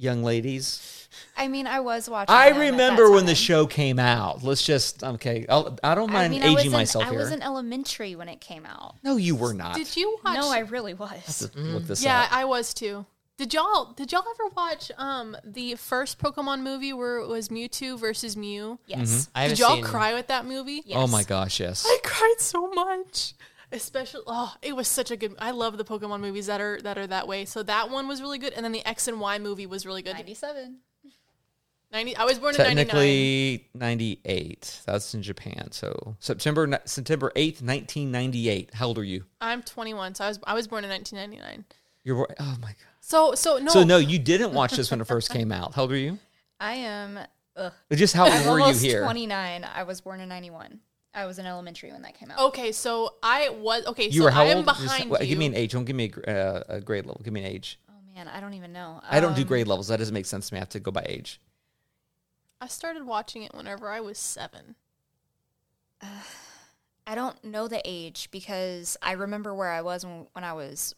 young ladies I mean, I was watching. i them at that remember when the show came out let's just okay I'll, i don't I mind mean, I was aging in, myself I here I was in elementary when it came out. no you were not Did you watch? No, I really was. Let's look this yeah, up. I was too. Did y'all? Did y'all ever watch um the first Pokemon movie where it was Mewtwo versus Mew? Yes. I haven't Did y'all seen- cry with that movie? Yes. Oh my gosh, yes. I cried so much. Especially, oh, it was such a good. I love the Pokemon movies that are that are that way. So that one was really good, and then the X and Y movie was really good. Ninety-seven. Ninety. I was born in ninety nine. Technically, 98. That's in Japan. So September September 8th, 1998. How old are you? I'm twenty one, so I was I was born in nineteen ninety nine. You're bor- oh my god. So so no. So no, you didn't watch this when it first came out. How old are you? I am. Ugh. Just how I'm old were you here? twenty-nine. I was born in ninety-one. I was in elementary when that came out. Okay, so I was okay. You so were how I am old? Just- behind well, you. Give me an age. Don't give me a, uh, a grade level. Give me an age. Oh man, I don't even know. I don't do Um, grade levels. That doesn't make sense to me. I have to go by age. I started watching it whenever I was seven. [sighs] I don't know the age because I remember where I was when, when I was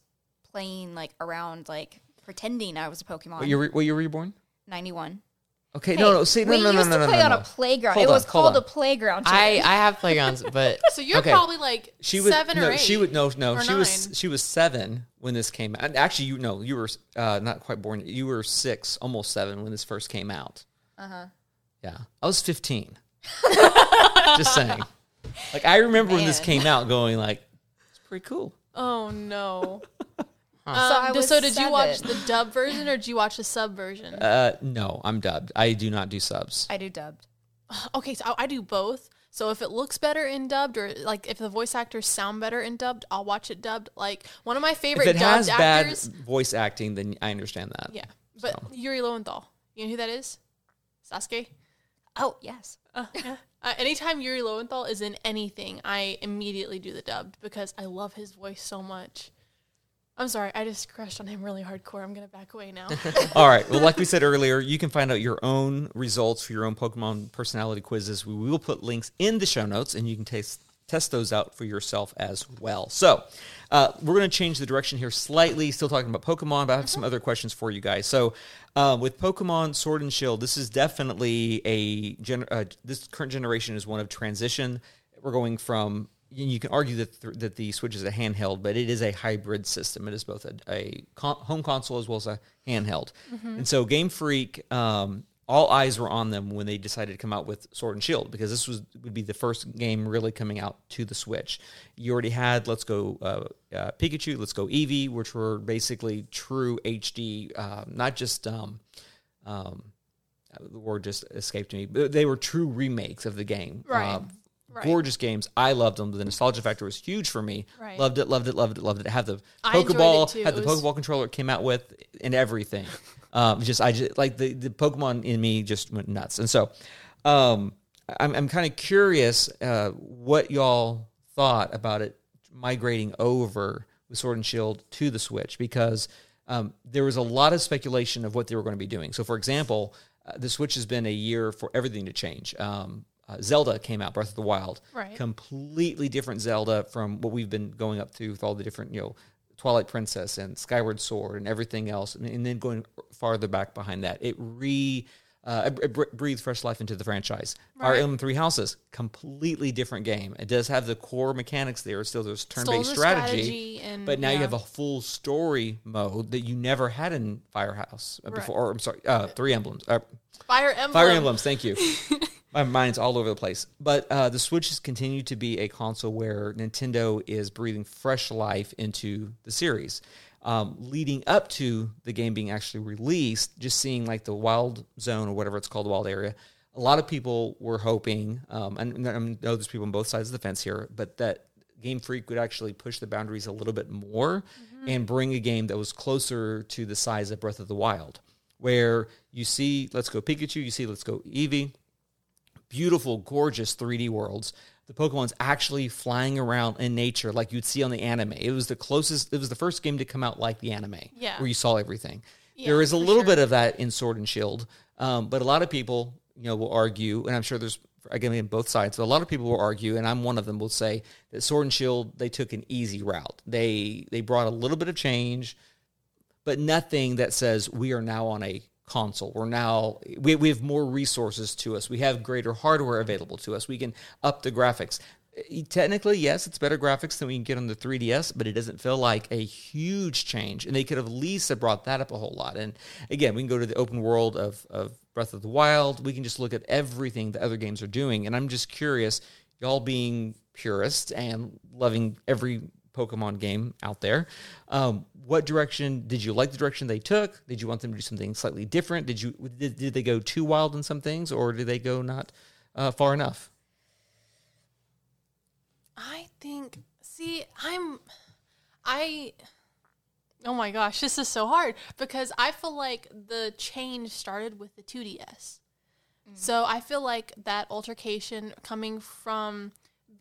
playing like around like pretending I was a Pokemon. What year, were- what year were you born? ninety-one. Okay, Hey, no, no. See, no, we no, no, used no, to no, play no, on no. a playground. Hold it was on, hold called on. a playground. I chicken. I have playgrounds, [laughs] but So you're Okay. probably like She was seven no, or eight. she would no, no. or She was she was seven when this came out. And Actually, you know, you were uh, not quite born. You were six, almost seven when this first came out. Uh huh. Yeah, I was fifteen. [laughs] Just saying. Like I remember when this came out, going like, it's pretty cool. Oh no. [laughs] Um, So I d- was so did you watch seven. the dub version or did you watch the sub version? Uh, no, I'm dubbed. I do not do subs. I do dubbed. [sighs] okay, so I, I do both. So if it looks better in dubbed, or like if the voice actors sound better in dubbed, I'll watch it dubbed. Like one of my favorite If it dubbed has bad actors. voice acting, then I understand that. Yeah, but So. Yuri Lowenthal. You know who that is? Sasuke. Oh yes. Uh, yeah. [laughs] Uh, anytime Yuri Lowenthal is in anything, I immediately do the dubbed because I love his voice so much. I'm sorry, I just crushed on him really hardcore. I'm gonna back away now. [laughs] All right. Well, like we said earlier, you can find out your own results for your own Pokemon personality quizzes. We will put links in the show notes, and you can take test those out for yourself as well. So, uh, we're going to change the direction here slightly. Still talking about Pokemon, but I have some other questions for you guys. So, um, with Pokemon Sword and Shield, this is definitely a gen- uh, this current generation is one of transition. We're going from you can argue that th- that the Switch is a handheld, but it is a hybrid system. It is both a, a con- home console as well as a handheld. And so Game Freak, um, all eyes were on them when they decided to come out with Sword and Shield because this was would be the first game really coming out to the Switch. You already had Let's Go uh, uh, Pikachu, Let's Go Eevee, which were basically true HD, uh, not just um, um, the word just escaped me. But they were true remakes of the game. Right. Right. Gorgeous games. I loved them. The nostalgia factor was huge for me. Right. Loved it, loved it, loved it, loved it. Have the Pokeball, had the was- Pokeball controller it came out with and everything. [laughs] Um, just I just like the, the Pokemon in me just went nuts. And so um, I'm I'm kind of curious uh, what y'all thought about it migrating over with Sword and Shield to the Switch because um, there was a lot of speculation of what they were going to be doing. So, for example, uh, the Switch has been a year for everything to change. Um, uh, Zelda came out, Breath of the Wild, Right. completely different Zelda from what we've been going up to with all the different, you know, Twilight Princess and Skyward Sword and everything else, and, and then going farther back behind that, it re uh, it, br- breathed fresh life into the franchise. Fire Right. Emblem Three Houses, completely different game. It does have the core mechanics there. It's still there's turn-based the strategy, strategy and- but now you have a full story mode that you never had in Firehouse uh, Right. before. Or I'm sorry, uh, Three Emblems. Uh, Fire Emblem. Fire Emblems. Thank you. [laughs] My mind's all over the place. But uh, the Switch has continued to be a console where Nintendo is breathing fresh life into the series. Um, leading up to the game being actually released, just seeing like the Wild Zone or whatever it's called, the Wild Area, a lot of people were hoping, um, and I know there's people on both sides of the fence here, but that Game Freak would actually push the boundaries a little bit more and bring a game that was closer to the size of Breath of the Wild, where you see Let's Go Pikachu, you see Let's Go Eevee, beautiful, gorgeous 3D worlds. The Pokemon's actually flying around in nature like you'd see on the anime. It was the closest, it was the first game to come out like the anime, Yeah. where you saw everything. Yeah, there is a little sure. bit of that in Sword and Shield, um, but a lot of people, you know, will argue, and I'm sure there's again in both sides, but a lot of people will argue, and I'm one of them, will say that Sword and Shield they took an easy route. They they brought a little bit of change, but nothing that says we are now on a console. We're now we, we have more resources to us. We have greater hardware available to us. We can up the graphics. E- Technically, yes, it's better graphics than we can get on the 3DS, but it doesn't feel like a huge change. And they could have at least have brought that up a whole lot. And again, we can go to the open world of, of Breath of the Wild. We can just look at everything the other games are doing. And I'm just curious, y'all being purists and loving every Pokemon game out there. Um, what direction did you like the direction they took? Did you want them to do something slightly different? Did you did, did they go too wild in some things, or did they go not uh, far enough? I think. See, I'm. I. Oh my gosh, this is so hard because I feel like the change started with the 2DS. So I feel like that altercation coming from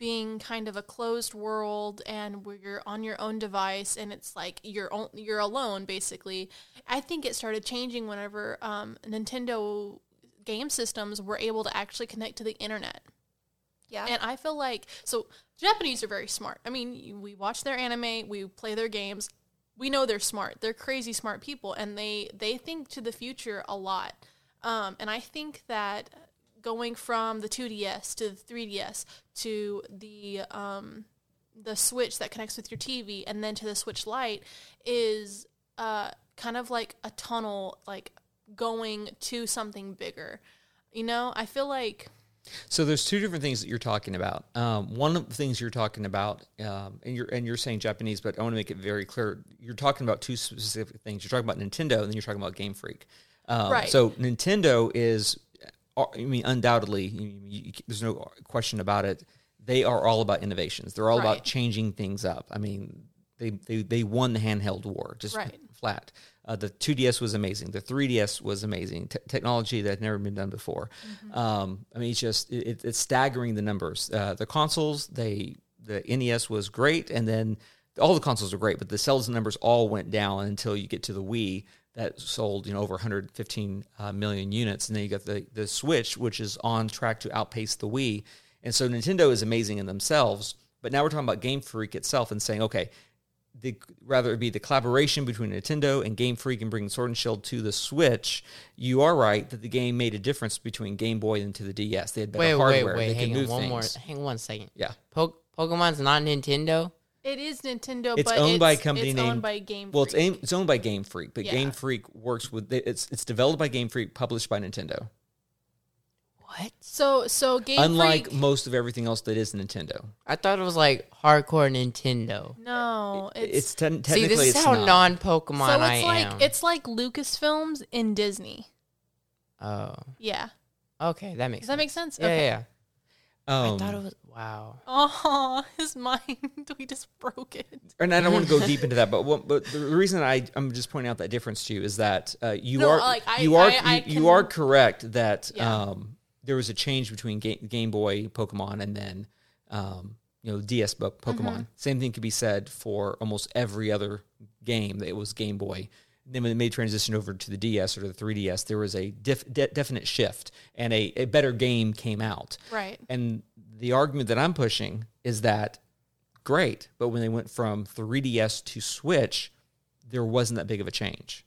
being kind of a closed world and where you're on your own device and it's like you're on, you're alone basically. I think it started changing whenever um, Nintendo game systems were able to actually connect to the internet. Yeah. And I feel like so Japanese are very smart. I mean, we watch their anime, we play their games. We know they're smart. They're crazy smart people, and they they think to the future a lot. Um, and I think that going from the 2DS to the 3DS to the um, the Switch that connects with your TV, and then to the Switch Lite is uh, kind of like a tunnel, like going to something bigger. You know, I feel like So there's two different things that you're talking about. Um, one of the things you're talking about, um, and you're and you're saying Japanese, but I want to make it very clear. You're talking about two specific things. You're talking about Nintendo, and then you're talking about Game Freak. Um, Right. So Nintendo is, I mean, undoubtedly, you, you, there's no question about it. They are all about innovations. They're all about changing things up. I mean, they they, they won the handheld war just Right. flat. Uh, the 2DS was amazing. The 3DS was amazing. Te- technology that had never been done before. Um, I mean, it's just it, it- it's staggering the numbers. Uh, the consoles, they the NES was great, and then all the consoles are great, but the sales numbers all went down until you get to the Wii that sold you know over 115 uh, million units, and then you got the the Switch, which is on track to outpace the Wii. And so Nintendo is amazing in themselves. But now we're talking about Game Freak itself and saying, okay, the rather it be the collaboration between Nintendo and Game Freak and bringing Sword and Shield to the Switch. You are right that the game made a difference between Game Boy and to the DS. They had better Wait, hardware. wait, wait. They Hang could on move one things. more. Hang one second. Yeah. Po- Pokemon's not Nintendo. It is Nintendo, It's but owned it's, by a company it's named owned by Game. Well, it's Freak. aimed, it's owned by Game Freak, but Yeah. Game Freak works with it's it's developed by Game Freak, published by Nintendo. What? So so Game Freak. Unlike Freak. most of everything else that is Nintendo, I thought it was like hardcore Nintendo. no, it's, it's, te- See, this is it's how non-Pokemon so I it's like am. it's like Lucasfilms in Disney. oh, Yeah, okay, that makes. does that make sense? Yeah, yeah, yeah. Um, I thought it was wow. Oh, [laughs] his mind. [laughs] we just broke it. and I don't want to go deep [laughs] into that, but what, but the reason I I'm just pointing out that difference to you is that uh, you No, are like, I- you are I- I you, you are correct that Yeah. um, there was a change between Game, Game Boy Pokemon and then um, you know DS Pokemon. Mm-hmm. Same thing could be said for almost every other game that it was Game Boy. Then when they made transition over to the DS or the 3DS, there was a def- de- definite shift and a, a better game came out. Right. And the argument that I'm pushing is that great, but when they went from 3DS to Switch, there wasn't that big of a change.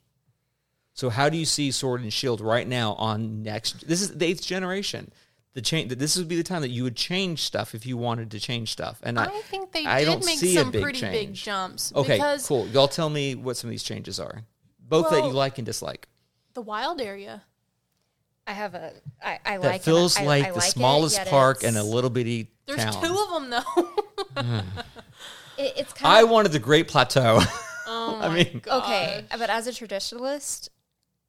So how do you see Sword and Shield right now on next? This is the eighth generation. The change. that This would be the time that you would change stuff if you wanted to change stuff. And I, I think they I did make some big pretty big jumps. okay, cool. Y'all tell me what some of these changes are, both that you like and dislike. the wild area. I have a. I, I That like. it. feels I- I like the like smallest yet park and a little bitty There's town. two of them though. [laughs] It, it's kind I of wanted the Great Plateau. oh [laughs] I my mean- God. okay, but as a traditionalist,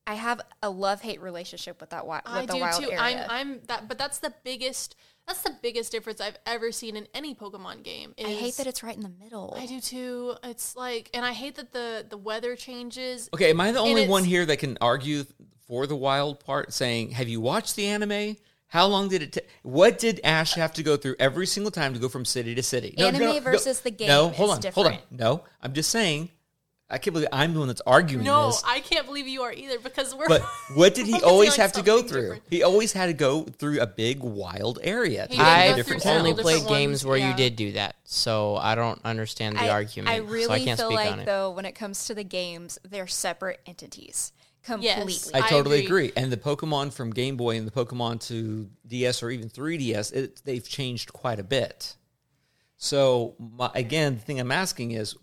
I have a love hate relationship with that wi- with I the do wild too. area. I'm I'm that but that's the biggest that's the biggest difference I've ever seen in any Pokemon game. I hate that it's right in the middle. I do too. It's like and I hate that the the weather changes. Okay, am I the only one here that can argue for the wild part, saying, "Have you watched the anime? How long did it take? What did Ash have to go through every single time to go from city to city?" Anime versus the game No, hold is on, hold on. No, I'm just saying. I can't believe I'm the one that's arguing No, this. I can't believe you are either because we're But what did [laughs] he always have to go through? different. He always had to go through a big wild area. to He get didn't to go I've through different several only towns. different played games ones, where you did do that, so I don't understand the I, argument. I really so I can't feel speak like on it. though when it comes to the games, they're separate entities completely. I I totally agree. agree. And the Pokemon from Game Boy and the Pokemon to DS or even 3DS, it, they've changed quite a bit. So my, again, the thing I'm asking is,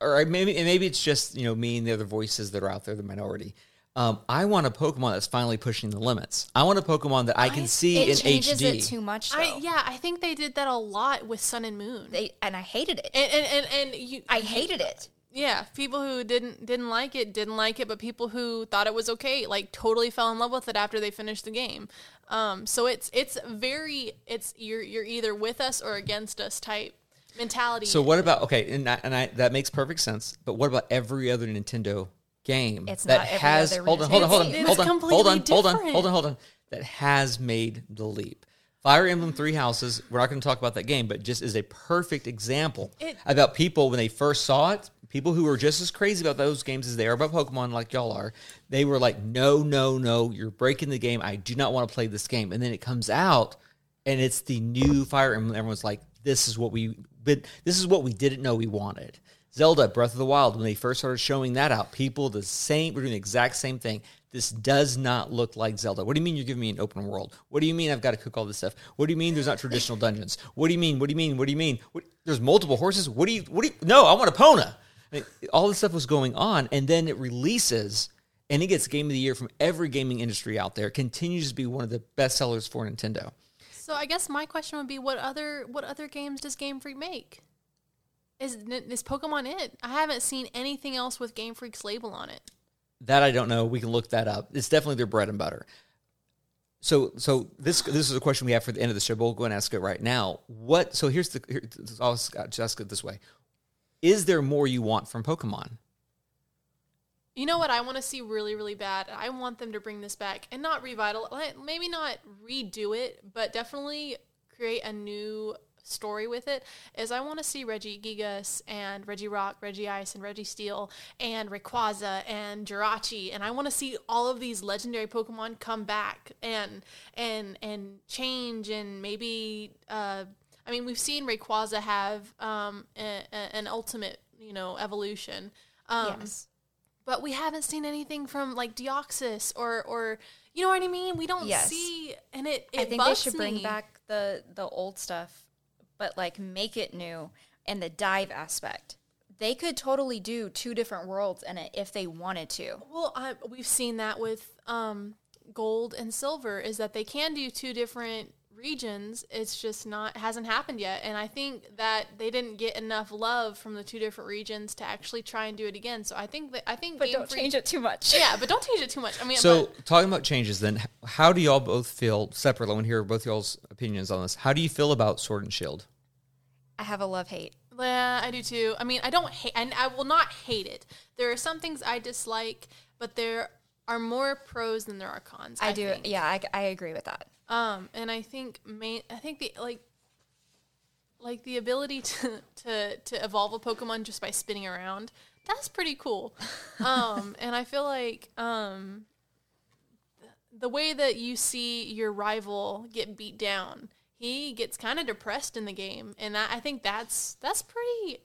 or maybe and maybe it's just you know me and the other voices that are out there, the minority. Um, I want a Pokemon that's finally pushing the limits. I want a Pokemon that I can see it in changes HD. it too much. I yeah, I think they did that a lot with Sun and Moon. They, and I hated it. and, and and and you I hated it. yeah, people who didn't didn't like it didn't like it, but people who thought it was okay like totally fell in love with it after they finished the game. Um, so it's it's very it's you're you're either with us or against us type mentality. So what about okay, and I, and I that makes perfect sense. But what about every other Nintendo game It's that has hold on, hold on, hold on, hold on, hold on, hold on, hold on, hold on, hold on, that has made the leap. Fire Emblem Three Houses. We're not going to talk about that game, but just is a perfect example It- about people when they first saw it. People who were just as crazy about those games as they are about Pokemon, like y'all are. They were like, "No, no, no! You're breaking the game. I do not want to play this game." And then it comes out, and it's the new Fire Emblem. Everyone's like, "This is what we, but this is what we didn't know we wanted." Zelda Breath of the Wild. When they first started showing that out, people the same were doing the exact same thing. This does not look like Zelda. What do you mean you're giving me an open world? What do you mean I've got to cook all this stuff? What do you mean there's not traditional dungeons? What do you mean? What do you mean? What do you mean? What, there's multiple horses. What do you? What do you? No, I want Epona. All this stuff was going on, and then it releases, and it gets Game of the Year from every gaming industry out there. Continues to be one of the best sellers for Nintendo. So I guess my question would be, what other what other games does Game Freak make? Is is Pokemon it? I haven't seen anything else with Game Freak's label on it. That I don't know. We can look that up. It's definitely their bread and butter. So, so this this is a question we have for the end of the show. But we'll go and ask it right now. What? So here's the. Here, I'll just ask it this way: Is there more you want from Pokemon? You know what I want to see really, really bad? I want them to bring this back and not revitalize, maybe not redo it, but definitely create a new story with it. Is I want to see Regigigas and Regirock, Reggie Ice, and Registeel, and Rayquaza and Jirachi, and I want to see all of these legendary Pokemon come back and and and change and maybe. Uh, I mean, we've seen Rayquaza have um, a, a, an ultimate, you know, evolution. Um, yes. But we haven't seen anything from like Deoxys or or you know what I mean. We don't Yes. see, and it it I think they should bring back the the old stuff, but like make it new and the dive aspect. They could totally do two different worlds in it if they wanted to. Well, I, we've seen that with um, gold and silver is that they can do two different regions. It's just not hasn't happened yet, and I think that they didn't get enough love from the two different regions to actually try and do it again. So I think that I think But Game don't Freak- change it too much. [laughs] Yeah, but don't change it too much. I mean, So, but- talking about changes, then, how do y'all both feel separately? I want to hear both y'all's opinions on this. How do you feel about Sword and Shield? I have a love hate. Yeah, I do too. I mean, I don't hate, and I will not hate it. There are some things I dislike, but there are more pros than there are cons. I, do. think. Yeah, I, I agree with that. Um, and I think main, I think the like, like the ability to to to evolve a Pokemon just by spinning around. That's pretty cool. [laughs] um, and I feel like um, the way that you see your rival get beat down, he gets kind of depressed in the game, and that, I think that's that's pretty,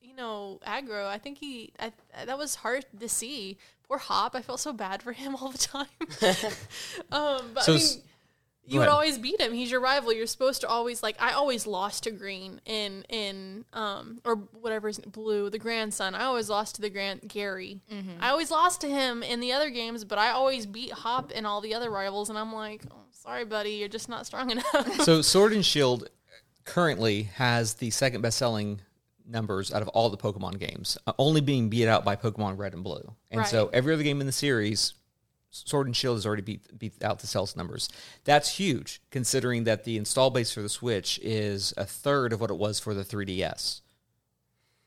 you know, aggro. I think he I, that was hard to see. Poor Hop, I felt so bad for him [laughs] all the time. [laughs] um, but So I s- mean, go you would always beat him. He's your rival. You're supposed to always like. I always lost to Green in in um or whatever is blue. The grandson. I always lost to the grand Gary. I always lost to him in the other games, but I always beat Hop and all the other rivals. And I'm like, oh, sorry, buddy, you're just not strong [laughs] enough. so, Sword and Shield currently has the second best selling numbers out of all the Pokemon games, uh, only being beat out by Pokemon Red and Blue. And so, every other game in the series, Sword and Shield has already beat beat out the sales numbers. That's huge, considering that the install base for the Switch is a third of what it was for the 3DS.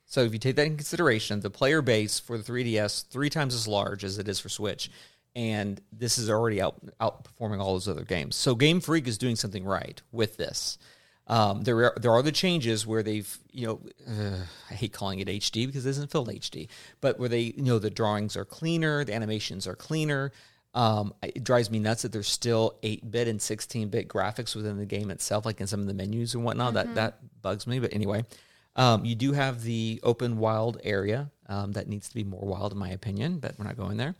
So if you take that in consideration, the player base for the 3DS three times as large as it is for Switch, and this is already out outperforming all those other games. So Game Freak is doing something right with this. Um, there are there are the changes where they've you know uh, I hate calling it HD because it doesn't feel HD, but where they you know the drawings are cleaner, the animations are cleaner. Um, it drives me nuts that there's still 8 bit and 16 bit graphics within the game itself, like in some of the menus and whatnot. That that bugs me. But anyway, um, you do have the open wild area um, that needs to be more wild, in my opinion, but we're not going there.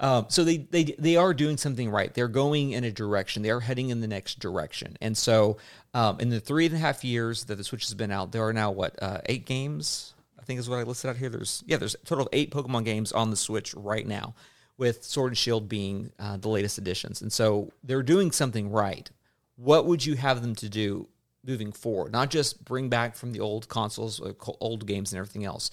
Um, so they, they they are doing something right. They're going in a direction. They are heading in the next direction. And so, um, in the three and a half years that the Switch has been out, there are now what uh, eight games. I think is what I listed out here. There's yeah, there's a total of eight Pokemon games on the Switch right now, with Sword and Shield being uh, the latest additions. And so they're doing something right. What would you have them to do moving forward? Not just bring back from the old consoles, uh, co- old games, and everything else.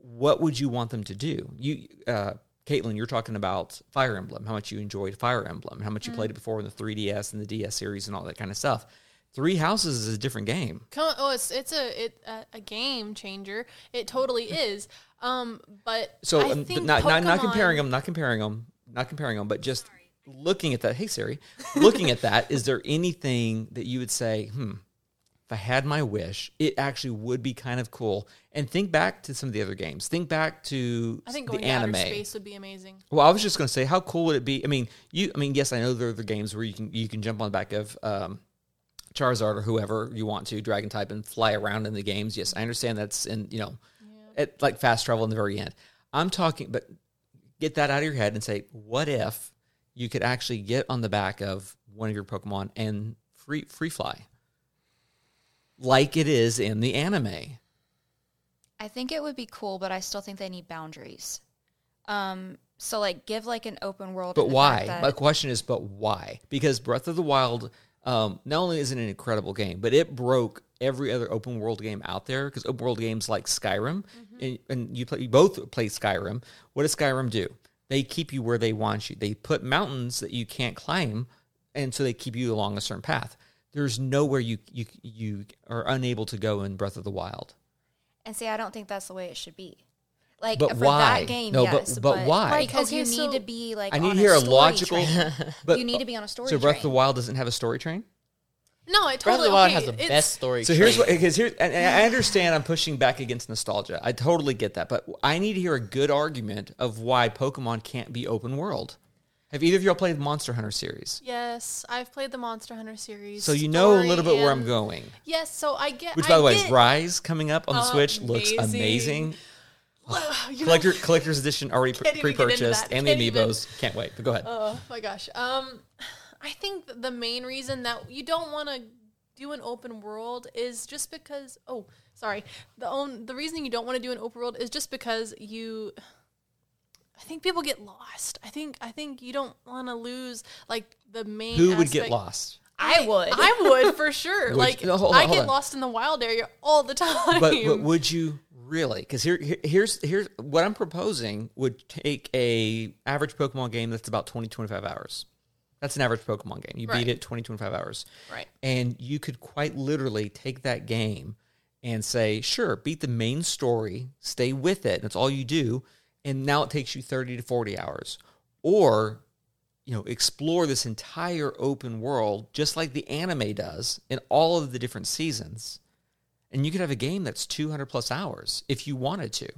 What would you want them to do? You, uh, Caitlin, you're talking about Fire Emblem. How much you enjoyed Fire Emblem? How much you played it before in the 3DS and the DS series and all that kind of stuff. Three Houses is a different game. Come oh, it's it's a it a, a game changer. It totally [laughs] is. Um, but So I um, think not, not not comparing them, not comparing them, not comparing them, but just looking at that. Hey Siri, looking at that, is there anything that you would say, hmm, if I had my wish, it actually would be kind of cool. And think back to some of the other games. Think back to I think the to anime. outer space would be amazing. Well, I was just going to say, how cool would it be? I mean, you. I mean, yes, I know there are the games where you can you can jump on the back of um, Charizard or whoever you want to, Dragon type, and fly around in the games. Yes, I understand that's in you know, at like fast travel in the very end. I'm talking, but get that out of your head and say, what if you could actually get on the back of one of your Pokemon and free free fly, like it is in the anime. I think it would be cool, but I still think they need boundaries. Um, so like give like an open world. But why? My question is, but why? Because Breath of the Wild, um, not only is it an incredible game, but it broke every other open world game out there. Because open world games like Skyrim, and, and you play, you both play Skyrim. What does Skyrim do? They keep you where they want you. They put mountains that you can't climb, and so they keep you along a certain path. There's nowhere you you you are unable to go in Breath of the Wild. And see, I don't think that's the way it should be. Like But for why? that game, No, but- yes, but why? Because Okay, you so- need to be like. I need on to hear a logical. [laughs] But you need to be on a story. so Breath of the. Wild doesn't have a story train. No, it Breath of totally the Wild okay, has the best story. So here's train. what because here and and I understand I'm pushing back against nostalgia. I totally get that, but I need to hear a good argument of why Pokemon can't be open world. Have either of y'all played the Monster Hunter series? Yes, I've played the Monster Hunter series. So you know a little bit where I'm going. Yes, so I get. Which, by I the way, get, Rise coming up on the Switch looks Amazing. Amazing. You know- Collector Collector's Edition already Can't pre even get into purchased, and the Can't even. amiibos. Can't wait. But go ahead. Oh my gosh. Um, I think the main reason that you don't want to do an open world is just because. Oh, sorry. The own the reason you don't want to do an open world is just because you. I think people get lost. I think I think you don't want to lose like the main. Who would get lost? I would. I would for sure. [laughs] Would like you- no, hold I hold get on. lost in the wild area all the time. [laughs] But, but would you really? Because here, here, here's here's what I'm proposing would take a average Pokemon game that's about 20 25 hours. That's an average Pokemon game. You Right. beat it 20 25 hours. Right. And you could quite literally take that game and say, sure, beat the main story, stay with it. That's all you do. And now it takes you 30 to 40 hours. Or, you know, explore this entire open world just like the anime does in all of the different seasons. And you could have a game that's 200 plus hours if you wanted to.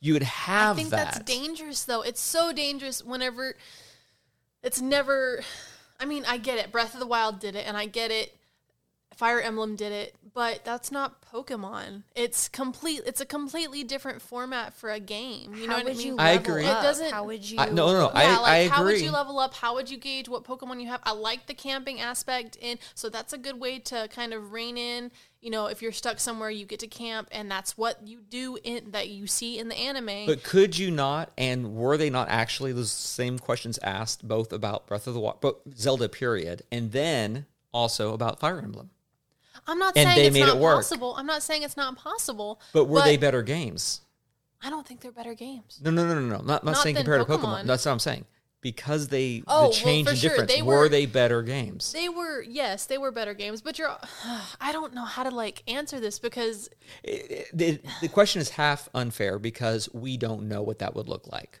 You would have I think that. that's dangerous though. It's so dangerous whenever it's never I mean, I get it. Breath of the Wild did it and I get it. Fire Emblem did it, but that's not Pokemon. It's complete it's a completely different format for a game. You know what would I mean? you I level agree. It doesn't- How would you? I, no, no, no. yeah, I, like I how would you level up? How would you gauge what Pokemon you have? I like the camping aspect in so that's a good way to kind of rein in, you know, if you're stuck somewhere you get to camp and that's what you do in that you see in the anime. But could you not? And were they not actually the same questions asked both about Breath of the Wild, but Zelda period, and then also about Fire Emblem? I'm not And saying it's not it possible. I'm not saying it's not possible. But were they better games? I don't think they're better games. No, no, no, no, no. Not, not, Not saying compared to Pokemon. Pokemon. That's what I'm saying. Because they Oh, well, the change for and sure. difference. They were, were- they better games? They were yes, they were better games. But you're, [sighs] I don't know how to like answer this because It- it- the, the question is half unfair because we don't know what that would look like.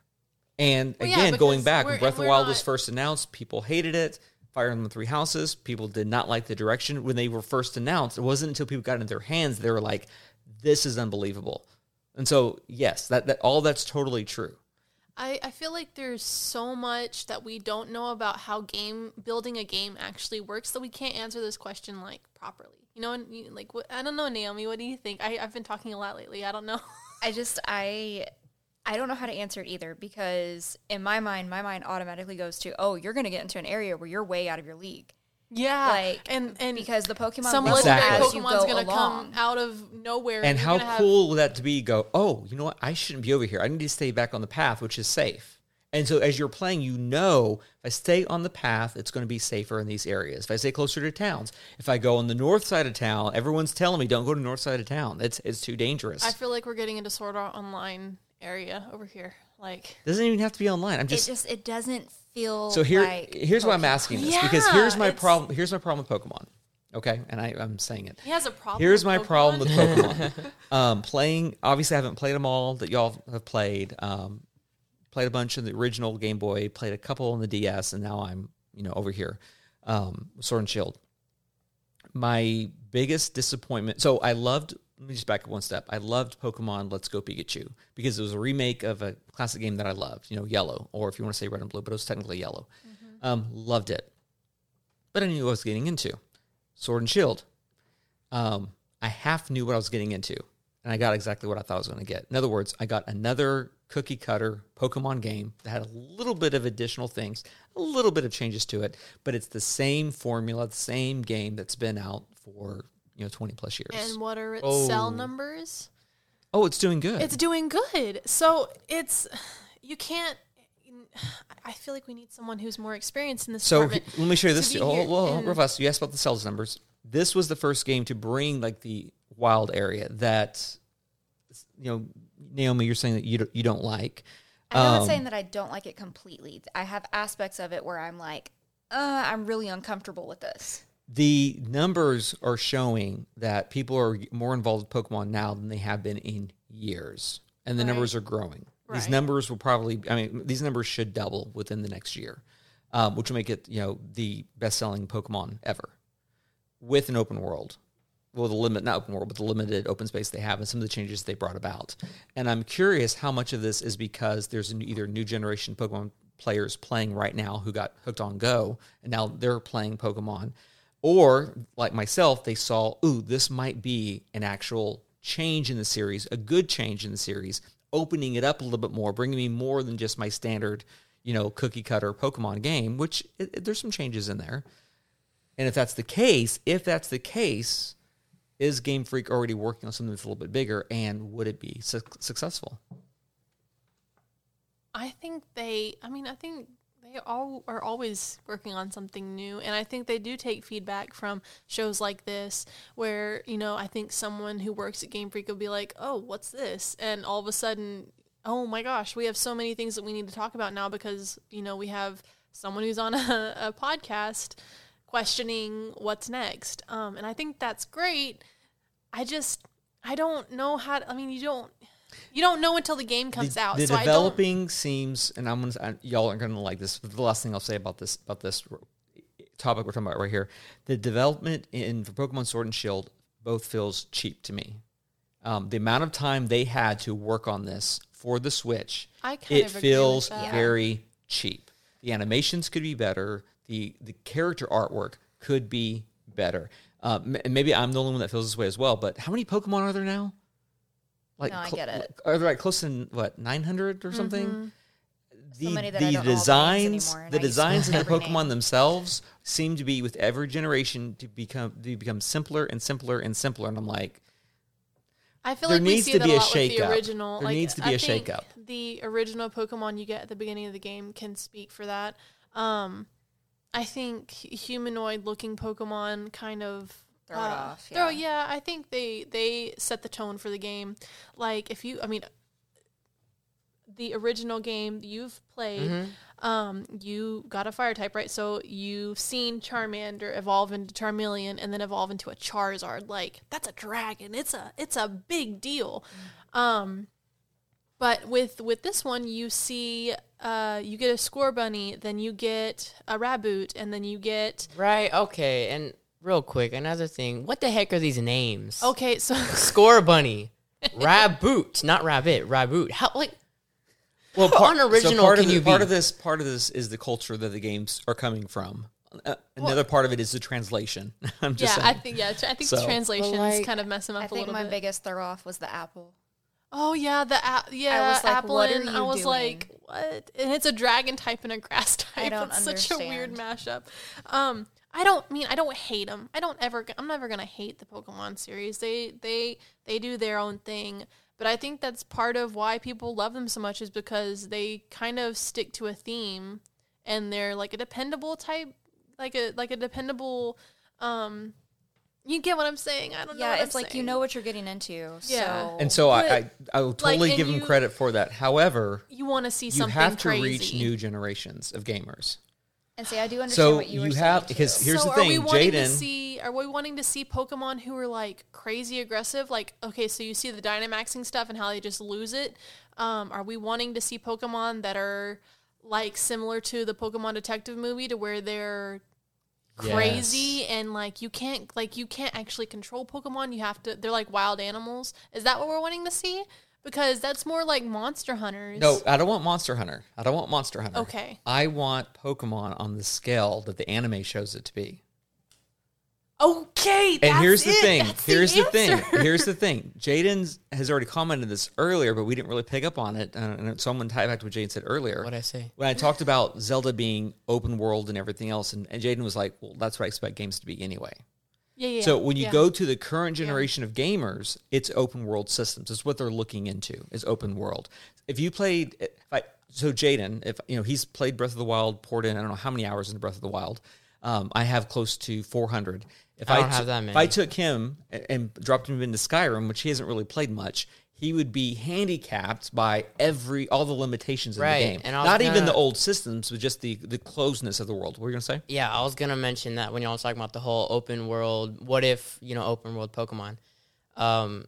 And Well, yeah, again, going back when Breath of the Wild was first announced, people hated it. Fire Emblem Three Houses, people did not like the direction when they were first announced. It wasn't until people got it in their hands they were like, "This is unbelievable." And so, yes, that, that all that's totally true. I, I feel like there's so much that we don't know about how game building a game actually works that we can't answer this question like properly. You know, like what, I don't know, Naomi. What do you think? I, I've been talking a lot lately. I don't know. [laughs] I just I I don't know how to answer it either because in my mind, my mind automatically goes to, oh, you're going to get into an area where you're way out of your league. Yeah, Like, and and because the Pokemon some Exactly. legendary as you Pokemon's go gonna along. come out of nowhere. And how gonna have- cool would that to be? Go, oh, you know what? I shouldn't be over here. I need to stay back on the path, which is safe. And so as you're playing, you know, if I stay on the path, it's going to be safer in these areas. If I stay closer to towns, if I go on the north side of town, everyone's telling me don't go to the north side of town. It's it's too dangerous. I feel like we're getting into Sword Art Online area over here. Like, doesn't even have to be online. I'm just It just, just it doesn't feel so here. like here's why I'm asking this because here's my problem. Here's my problem with Pokemon. Okay, and I, I'm saying it. he has a problem. Here's my Pokemon. problem with Pokemon. [laughs] um, playing, obviously, I haven't played them all that y'all have played. Um, played a bunch of the original Game Boy, played a couple on the DS, and now I'm, you know, over here, um, Sword and Shield. My biggest disappointment. So I loved. Let me just back up one step. I loved Pokemon Let's Go Pikachu because it was a remake of a classic game that I loved. You know, Yellow, or if you want to say Red and Blue, but it was technically Yellow. Um, loved it, but I knew what I was getting into. Sword and Shield um, I half knew what I was getting into, and I got exactly what I thought I was going to get. In other words, I got another cookie cutter Pokemon game that had a little bit of additional things, a little bit of changes to it, but it's the same formula, the same game that's been out for you know twenty plus years. And what are its Oh. cell numbers? oh, it's doing good. It's doing good. So it's you can't. I feel like we need someone who's more experienced in this So department. he- let me show you this. be Oh, here well, and- real fast. You asked about the sales numbers. This was the first game to bring like the wild area that you know, Naomi. You're saying that you don't, you don't like. I'm not Um, saying that I don't like it completely. I have aspects of it where I'm like, uh, I'm really uncomfortable with this. The numbers are showing that people are more involved with Pokemon now than they have been in years, and the Right. numbers are growing. These numbers will probably, I mean, these numbers should double within the next year, um, which will make it, you know, the best-selling Pokemon ever, with an open world. Well, the limit, not open world, but the limited open space they have, and some of the changes they brought about. And I'm curious how much of this is because there's an, either new generation Pokemon players playing right now who got hooked on Go and now they're playing Pokemon. Or like myself, they saw, ooh, this might be an actual change in the series, a good change in the series, opening it up a little bit more, bringing me more than just my standard, you know, cookie cutter Pokemon game, which it, it- there's some changes in there. And if that's the case, if that's the case, is Game Freak already working on something that's a little bit bigger, and would it be su- successful? I think they. I mean, I think they all are always working on something new, and I think they do take feedback from shows like this, where you know, I think someone who works at Game Freak will be like, "Oh, what's this?" and all of a sudden, oh my gosh, we have so many things that we need to talk about now because you know we have someone who's on [laughs] a, a podcast questioning what's next, um, and I think that's great. I just I don't know how. To, I mean, you don't. You don't know until the game comes the, out. The so I don't, developing seems, and I'm gonna, I, y'all aren't gonna like this. The last thing I'll say about this about this topic we're talking about right here, the development in for Pokemon Sword and Shield both feels cheap to me. Um, the amount of time they had to work on this for the Switch, it feels very cheap. The animations could be better. The the character artwork could be better. Uh, m- and maybe I'm the only one that feels this way as well. But how many Pokemon are there now? Like, No, I get it. Are they like close to what 900 or something? The, many that I the know the designs, the I used to designs of the Pokemon name. themselves seem to be with every generation to become to become simpler and simpler and simpler. And I'm like, I feel There like we needs see to be a a lot with the shakeup. original. There like, needs to be I a think shakeup. The original Pokemon you get at the beginning of the game can speak for that. Um, I think humanoid-looking Pokemon kind of Throw it uh, off, Throw, yeah. yeah, I think they they set the tone for the game. Like if you, I mean, the original game you've played, Mm-hmm. um, you got a fire type, right? So you've seen Charmander evolve into Charmeleon and then evolve into a Charizard. Like that's a dragon. It's a it's a big deal. Um, but with with this one, you see, uh, you get a Scorbunny, then you get a Raboot, and then you get Right. Okay. And real quick, another thing. What the heck are these names? okay. So Scorbunny, Raboot, not Rabbit, Raboot. How like? well, How unoriginal part can of the, you part be? of this part of this is the culture that the games are coming from. Uh, another part of it is the translation. [laughs] I'm yeah, just I saying. think yeah, I think So- the translation's like, kind of messing up I think little my bit. biggest throw off was the apple. Oh yeah, the app. Yeah, was like, apple. what are and I was doing? like, what? And it's a dragon type and a grass [laughs] type. don't it's such a weird mashup. Um, I don't mean I don't hate them. I don't ever. I'm never gonna hate the Pokemon series. They they they do their own thing. But I think that's part of why people love them so much is because they kind of stick to a theme, and they're like a dependable type, like a like a dependable. Um, you get what I'm saying? I don't know. Yeah, it's I'm like you know what you're getting into. Yeah. So and so I, But, I I will totally and give them you- credit for that. However, you want to see something you have to crazy. reach new generations of gamers. And see, I do understand So what you, you, were have saying, because too. here's so the are we thing, wanting to Jaden. see? Are we wanting to see Pokemon who are like crazy aggressive? Like, okay, so you see the Dynamaxing stuff and how they just lose it. Um, are we wanting to see Pokemon that are like similar to the Pokemon Detective movie, to where they're crazy and like you can't like you can't actually control Pokemon. You have to. They're like wild animals. Is that what we're wanting to see? Because that's more like Monster Hunters. No, I don't want Monster Hunter. I don't want Monster Hunter. Okay. I want Pokemon on the scale that the anime shows it to be. Okay. And that's here's the it. thing. That's Here's the, thing. [laughs] Here's the thing. Jaden has already commented this earlier, but we didn't really pick up on it. Uh, and someone tied back to what Jaden said earlier. What I say? when I talked about Zelda being open world and everything else, and, and Jaden was like, "Well, that's what I expect games to be anyway." Yeah, yeah. So when you yeah. go to the current generation of gamers, it's open world systems. It's what they're looking into is open world. If you played, if I, so Jaden, if you know he's played Breath of the Wild, poured in I don't know how many hours into Breath of the Wild. Um, I have close to 400. If I don't t- have that If I took him and, and dropped him into Skyrim, which he hasn't really played much, he would be handicapped by every all the limitations of Right, the game. and Not even gonna- the old systems, but just the the closeness of the world. What were you gonna say? Yeah, I was gonna mention that when y'all was talking about the whole open world. What if you know open world Pokemon? Um,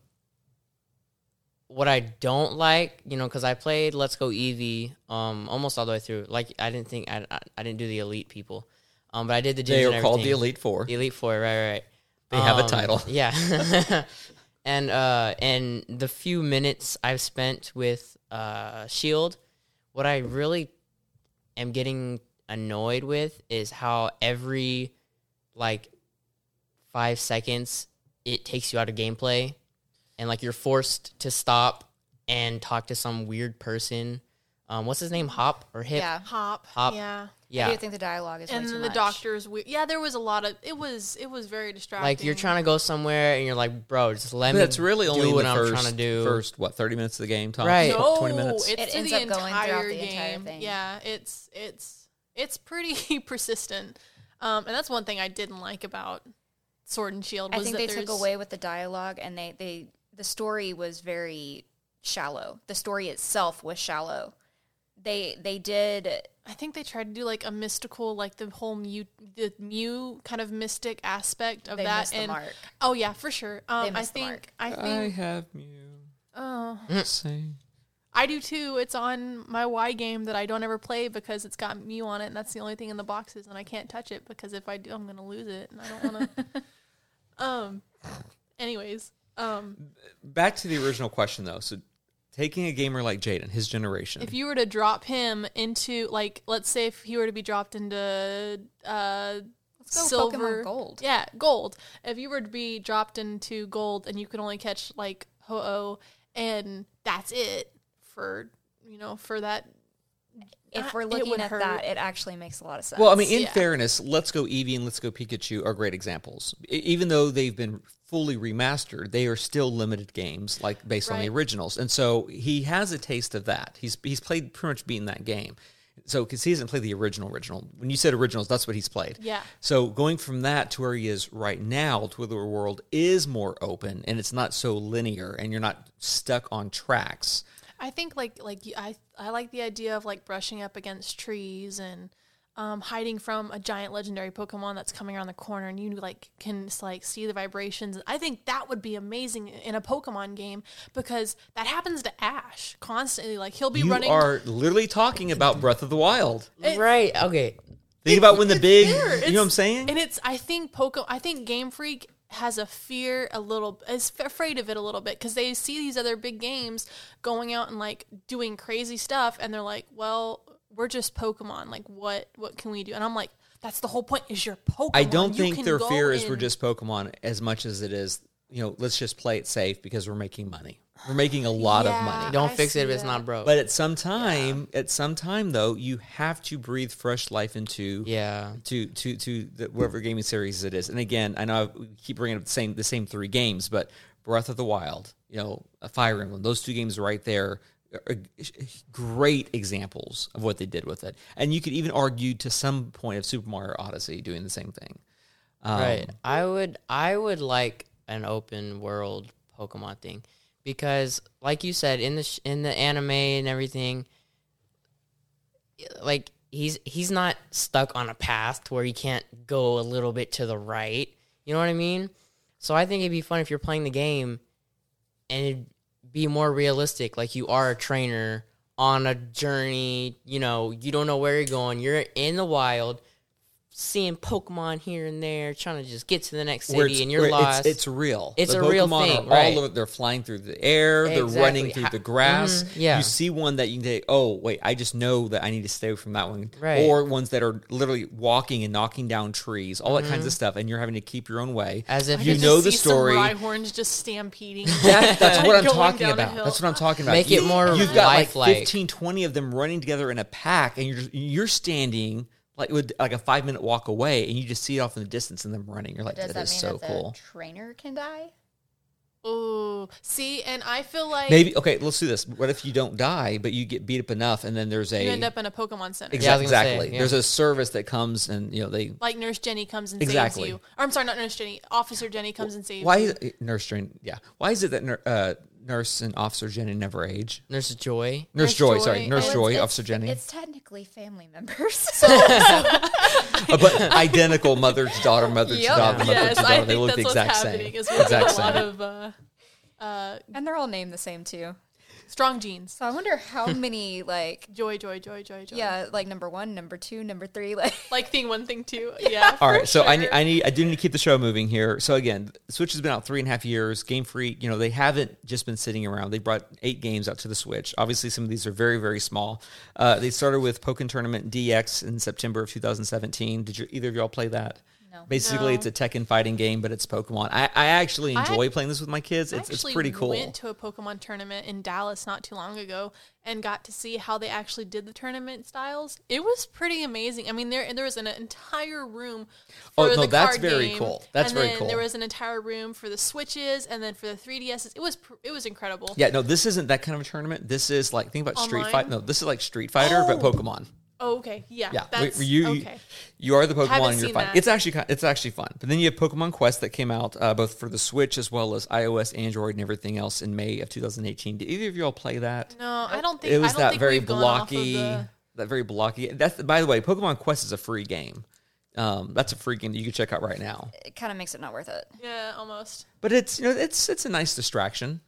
what I don't like, you know, because I played Let's Go Eevee, um, almost all the way through. Like I didn't think I I, I didn't do the elite people, um, but I did the gyms They are called the. Elite Four. The Elite Four, right, right. They have a Um, title. Yeah. [laughs] [laughs] and uh and the few minutes I've spent with uh Shield, what I really am getting annoyed with is how every like five seconds it takes you out of gameplay, and like you're forced to stop and talk to some weird person. Um, what's his name? Hop or Hip? Yeah. Hop. Hop. Yeah. I Yeah. do think the dialogue is way And too the much. doctor's weird. Yeah, there was a lot of it was it was very distracting. Like you're trying to go somewhere and you're like, bro, just let But me. that's really only do in what the I'm first, trying to do. first what thirty minutes of the game, Tom? Right. no, twenty minutes. It's It ends the up going entire throughout the game. entire thing. Yeah, it's it's it's pretty [laughs] persistent, um, and that's one thing I didn't like about Sword and Shield. I Was think that they took there's- away with the dialogue, and they they the story was very shallow. The story itself was shallow. They they did I think they tried to do like a mystical, like the whole Mew, the Mew kind of mystic aspect of They that. missed the and mark. oh yeah, for sure. Um, I missed the think mark. I I have Mew. oh Say. I do too. It's on my Y game that I don't ever play because it's got Mew on it, and that's the only thing in the boxes, and I can't touch it because if I do, I'm gonna lose it, and I don't want to. [laughs] um. Anyways, um, Back to the original question though. So, taking a gamer like Jaden, his generation, if you were to drop him into like, let's say if he were to be dropped into uh, Let's silver Pokemon Gold. Yeah, gold. If you were to be dropped into gold and you could only catch like Ho-Oh and that's it for you know for that If we're looking at hurt. that, it actually makes a lot of sense. Well, I mean, in Yeah. fairness, Let's Go Eevee and Let's Go Pikachu are great examples. E- even though they've been fully remastered, they are still limited games, like based on the originals. And so he has a taste of that. He's he's played pretty much beaten that game. So because he hasn't played the original original. When you said originals, that's what he's played. Yeah. So going from that to where he is right now, to where the world is more open and it's not so linear, and you're not stuck on tracks. I think like like you- I I like the idea of like brushing up against trees and um, hiding from a giant legendary Pokemon that's coming around the corner, and you like can like see the vibrations. I think that would be amazing in a Pokemon game because that happens to Ash constantly. Like he'll be You running. are literally talking about Breath of the Wild. right. Okay. Think about when the big, there. you know It's- what I'm saying? And it's I think Poke I think Game Freak has a fear a little is afraid of it a little bit because they see these other big games going out and like doing crazy stuff and they're like, well, we're just Pokemon. Like what what can we do? And I'm like, that's the whole point. Is your Pokemon? I don't You think their fear is we're just Pokemon as much as it is, you know, let's just play it safe because we're making money. We're making a lot of money. Don't I fix it if see it's that. not broke. But at some time, at some time though, you have to breathe fresh life into yeah. to to to the, whatever gaming series it is. And again, I know I keep bringing up the same the same three games, but Breath of the Wild, you know, a Fire Emblem, those two games right there are great examples of what they did with it. And you could even argue to some point of Super Mario Odyssey doing the same thing. Um, right. I would I would like an open world Pokemon thing because like you said in the sh- in the anime and everything like he's he's not stuck on a path to where he can't go a little bit to the right. You know what I mean? So I think it'd be fun if you're playing the game and it'd be more realistic like you are a trainer on a journey, you know, you don't know where you're going. You're in the wild seeing Pokemon here and there, trying to just get to the next city, and you're lost. It's, it's real. It's The a real Pokemon thing, Are right. over, they're flying through the air. They're running through the grass. Mhm, yeah. You see one that you can say, "Oh, wait, I just know that I need to stay away from that one." Right. Or ones that are literally walking and knocking down trees, all that Mm-hmm. kinds of stuff, and you're having to keep your own way. As if I you know the story. Some Rhyhorns just stampeding. [laughs] That, that's what [laughs] I'm talking about. That's what I'm talking about. Make it more You've got like lifelike. 15, 20 of them running together in a pack, and you're just, you're standing like with like a five minute walk away, and you just see it off in the distance, and them running. You're like, Does that that is mean so that the cool. trainer can die? Ooh, see, and I feel like Maybe okay. Let's do this. What if you don't die, but you get beat up enough, and then there's a you end up in a Pokemon Center. Exa- Yeah, I say, exactly. yeah. There's a service that comes and you know they. Like Nurse Jenny comes and Exactly. saves you. Or I'm sorry, not Nurse Jenny. Officer Jenny comes and saves Why you. is it, nurse Jane? Yeah. Why is it that nur- uh, nurse and officer Jenny never age? Nurse Joy. Nurse, Nurse Joy, Joy sorry, Nurse and- Joy, It's- Officer Jenny, It's technically family members. [laughs] Uh, but identical mother to daughter, mother Yep. to daughter, mother yes, to I daughter. They look the exact same. Exact getting a lot same. of uh, uh, and they're all named the same too. Strong genes. So I wonder how [laughs] many like Joy, joy, joy, joy, joy. yeah, like number one, number two, number three, like [laughs] Like thing one, thing two. [laughs] Yeah. All for right, so I need. I need, I do need to keep the show moving here. So again, Switch has been out three and a half years. Game Freak, you know, they haven't just been sitting around. They brought eight games out to the Switch. Obviously, some of these are very, very small. Uh, they started with Pokken Tournament DX in September of 2017. Did you, either of y'all play that? No. Basically, No. it's a Tekken fighting game, but it's Pokemon. I, I actually I enjoy playing this with my kids. I It's, it's actually pretty cool. I went to a Pokemon tournament in Dallas not too long ago and got to see how they actually did the tournament styles. It was pretty amazing. I mean, there there was an entire room Oh, for no, the that's card very game, cool. That's and very then cool. There was an entire room for the Switches, and then for the 3DSs. It was pr- it was incredible. Yeah, no, this isn't that kind of a tournament. This is like think about Street Online? Fight. No, this is like Street Fighter, but Oh. Pokemon. Oh, okay. Yeah. Yeah, That's you, you, okay. you are the Pokemon and you're fine. that. It's actually it's actually fun. But then you have Pokemon Quest that came out uh, both for the Switch as well as iOS, Android, and everything else in May of 2018. Did either of you all play that? No, I don't think it was I don't that think very we've gone off of blocky, the- that very blocky. That's by the way, Pokemon Quest is a free game. Um, that's a free game that you can check out right now. it kind of makes it not worth it. yeah, almost. But it's you know it's it's a nice distraction.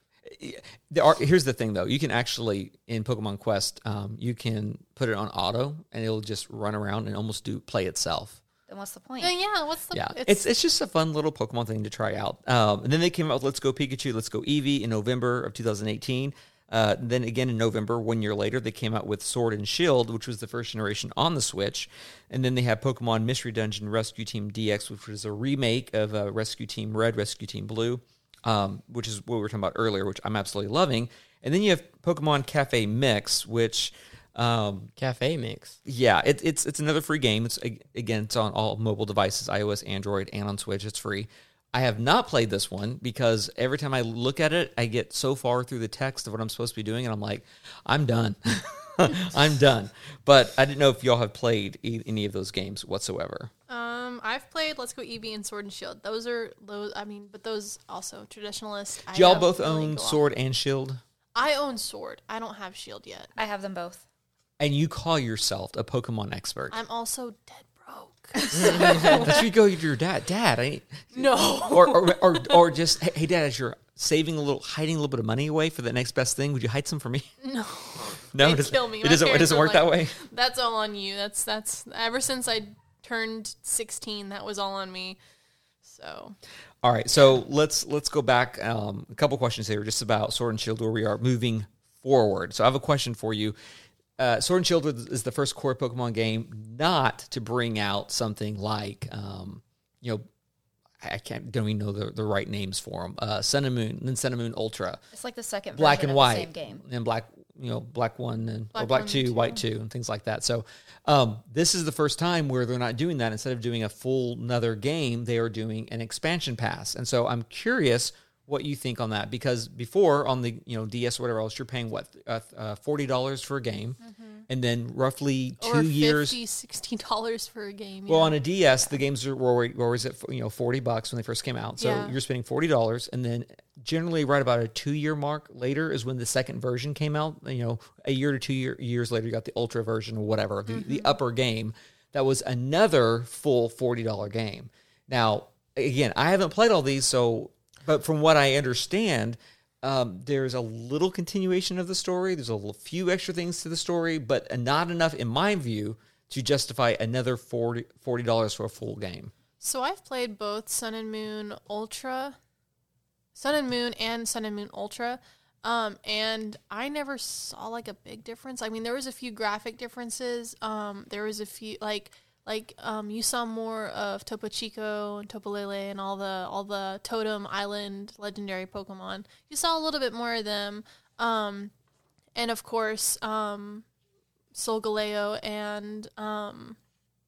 There are, here's the thing though, you can actually in Pokemon Quest, um, you can put it on auto and it'll just run around and almost do play itself. Then what's the point? Then yeah, what's the? Yeah, it's, it's just a fun little Pokemon thing to try out. Um, and then they came out with Let's Go Pikachu, Let's Go Eevee in November of 2018. Uh, then again in November, one year later, they came out with Sword and Shield, which was the first generation on the Switch. And then they had Pokemon Mystery Dungeon Rescue Team DX, which was a remake of uh, Rescue Team Red, Rescue Team Blue, um, which is what we were talking about earlier, which I'm absolutely loving. And then you have Pokemon Cafe Mix, which um, Cafe mix. yeah, it, it's it's another free game. It's again, it's on all mobile devices, iOS, Android, and on Switch. It's free. I have not played this one because every time I look at it, I get so far through the text of what I'm supposed to be doing, and I'm like, I'm done. [laughs] [laughs] I'm done. But I didn't know if y'all have played e- any of those games whatsoever. Um, I've played Let's Go Eevee and Sword and Shield. Those are those. I mean, but those also traditionalist. I Do y'all don't both really own go off- Sword and Shield? I own Sword. I don't have Shield yet. I have them both. And you call yourself a Pokemon expert? I'm also dead broke. [laughs] That's you go to your dad. Dad, I no. or, or, or, or just hey, hey, dad as you're saving a little hiding a little bit of money away for the next best thing would you hide some for me [laughs] No. [laughs] no it doesn't, kill me. it doesn't, it doesn't work that way That's all on you. That's that's ever since I turned 16. That was all on me. So all right so let's let's go back um, a couple questions here just about sword and shield where we are moving forward so i have a question for you uh, sword and shield is is the first core pokemon game not to bring out something like um, you know I can't don't even know the, the right names for them. Uh, Sun and Moon, then Sun and Moon Ultra, It's like the second black version and of white, the same game. and black, you know, black one and or Black black one, two, two. white two, and things like that. So, um, this is the first time where they're not doing that. Instead of doing a full another game, they are doing an expansion pass. And so, I'm curious what you think on that because before on the you know DS or whatever else, you're paying what uh, uh, forty dollars for a game, and then roughly two or 50 years 60 dollars for a game. well, yeah. on a DS, the games were, were, always at you know forty bucks when they first came out. So Yeah. you're spending forty dollars, and then generally right about a two year mark later is when the second version came out. You know, a year to two year, years later, you got the Ultra version or whatever, the, the upper game. That was another full forty dollar game. Now, again, I haven't played all these, so but from what I understand. Um, there's a little continuation of the story. There's a few extra things to the story, but not enough, in my view, to justify another 40 dollars for a full game. So I've played both Sun and Moon Ultra, Sun and Moon and Sun and Moon Ultra. Um, and I never saw like a big difference. I mean, there was a few graphic differences. Um, there was a few like like um, you saw more of Tapu Koko and Tapu Lele and all the all the Totem Island legendary Pokemon. You saw a little bit more of them. Um, and of course, um, Solgaleo and um,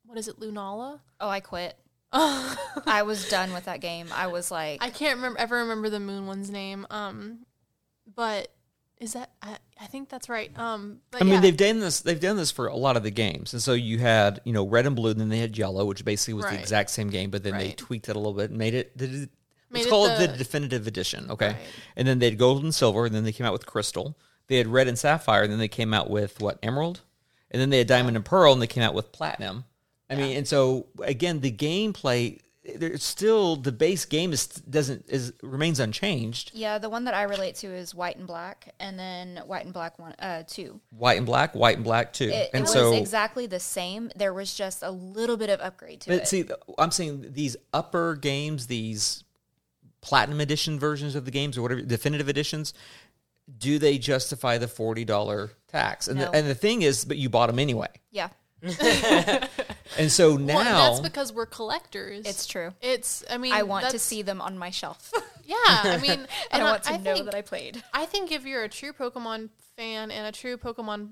what is it, Lunala? Oh, I quit. [laughs] I was done with that game. I was like, I can't remember ever remember the moon one's name. Um, but is that I, I think that's right. Um, but I mean, yeah. they've done this. They've done this for a lot of the games, and so you had you know red and blue, and then they had yellow, which basically was the exact same game, but then they tweaked it a little bit and made it. It Made let's it call it the the- definitive edition, okay? Right. And then they had gold and silver, and then they came out with crystal. They had red and sapphire, and then they came out with what emerald, and then they had diamond and pearl, and they came out with platinum. I mean, and so again, the gameplay there's still the base game is doesn't is remains unchanged. Yeah, the one that I relate to is White and Black, and then White and Black one, uh, two. White and black, white and black two, It, and it so was exactly the same. There was just a little bit of upgrade to But it. see, I'm saying these upper games, these platinum edition versions of the games or whatever definitive editions, do they justify the forty dollar tax? And No. the, and the thing is, but you bought them anyway, yeah, [laughs] and so now Well, that's because we're collectors. it's true. It's. I mean, I want to see them on my shelf, [laughs] Yeah, I [laughs] mean, and and I want to I know think, that I played. I think if you're a true Pokemon fan and a true Pokemon,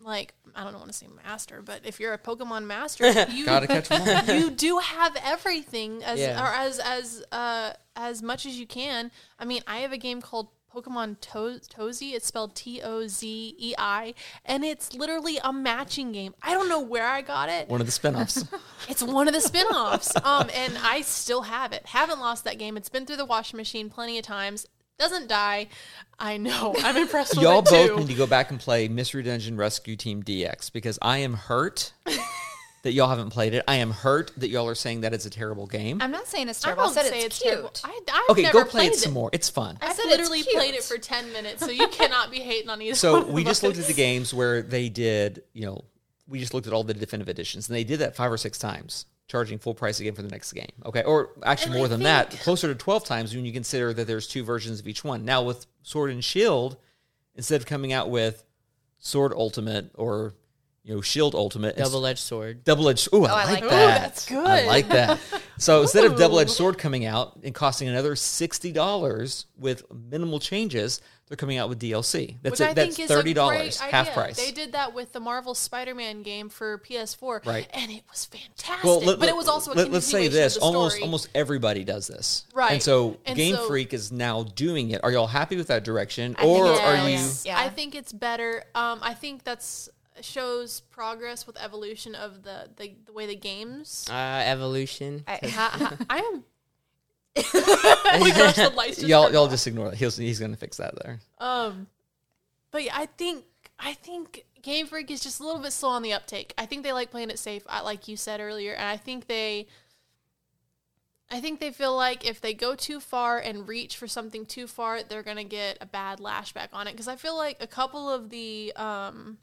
like I don't want to say master, but if you're a Pokemon master, you gotta catch them all. you do have everything as Yeah. or as as uh as much as you can. I mean, I have a game called Pokemon to- Tozy. It's spelled T O Z E I, and it's literally a matching game. I don't know where I got it. One of the spinoffs. [laughs] It's one of the spin-offs. um, and I still have it. Haven't lost that game. It's been through the washing machine plenty of times. Doesn't die. I know. [laughs] I'm impressed with Y'all it both too. need to go back and play Mystery Dungeon Rescue Team DX because I am hurt [laughs] that y'all haven't played it. I am hurt that y'all are saying that it's a terrible game. I'm not saying it's terrible. I, don't said say it's, it's cute. terrible. I, I've okay, never go play it some more. It's fun. I I've said it's literally played it for 10 minutes, so you [laughs] cannot be hating on either So one we of just looked at the games where they did, you know, we just looked at all the definitive editions, and they did that five or six times, charging full price again for the next game. Okay, or actually And more I than that, closer to twelve times when you consider that there's two versions of each one. Now with Sword and Shield, instead of coming out with Sword Ultimate or you know Shield Ultimate, Double edged sword. double edged. Ooh, I, I like like that. that. Ooh, that's good. I like that. So instead of double edged sword coming out and costing another sixty dollars with minimal changes, they're coming out with DLC. That's Which it. That's think is a thirty dollars, great half idea. price. They did that with the Marvel Spider-Man game for PS4, Right. And it was fantastic. well, let, but it was also a let, us say this: almost almost everybody does this, Right. And so And Game so- Freak is now doing it. Are y'all happy with that direction, I think or are brilliant. you? Yeah. I think it's better. Um, I think that's shows progress with evolution of the the, the way the games. Uh, evolution. I, [laughs] Ha- ha- I am. [laughs] oh my gosh, the lights just Y'all, y'all off. just ignore that. He's, he's going to fix that there. Um, but yeah, I think I think Game Freak is just a little bit slow on the uptake. I think they like playing it safe, like you said earlier, and I think they. I think they feel like if they go too far and reach for something too far, they're gonna get a bad lashback on it. Because I feel like a couple of the, um,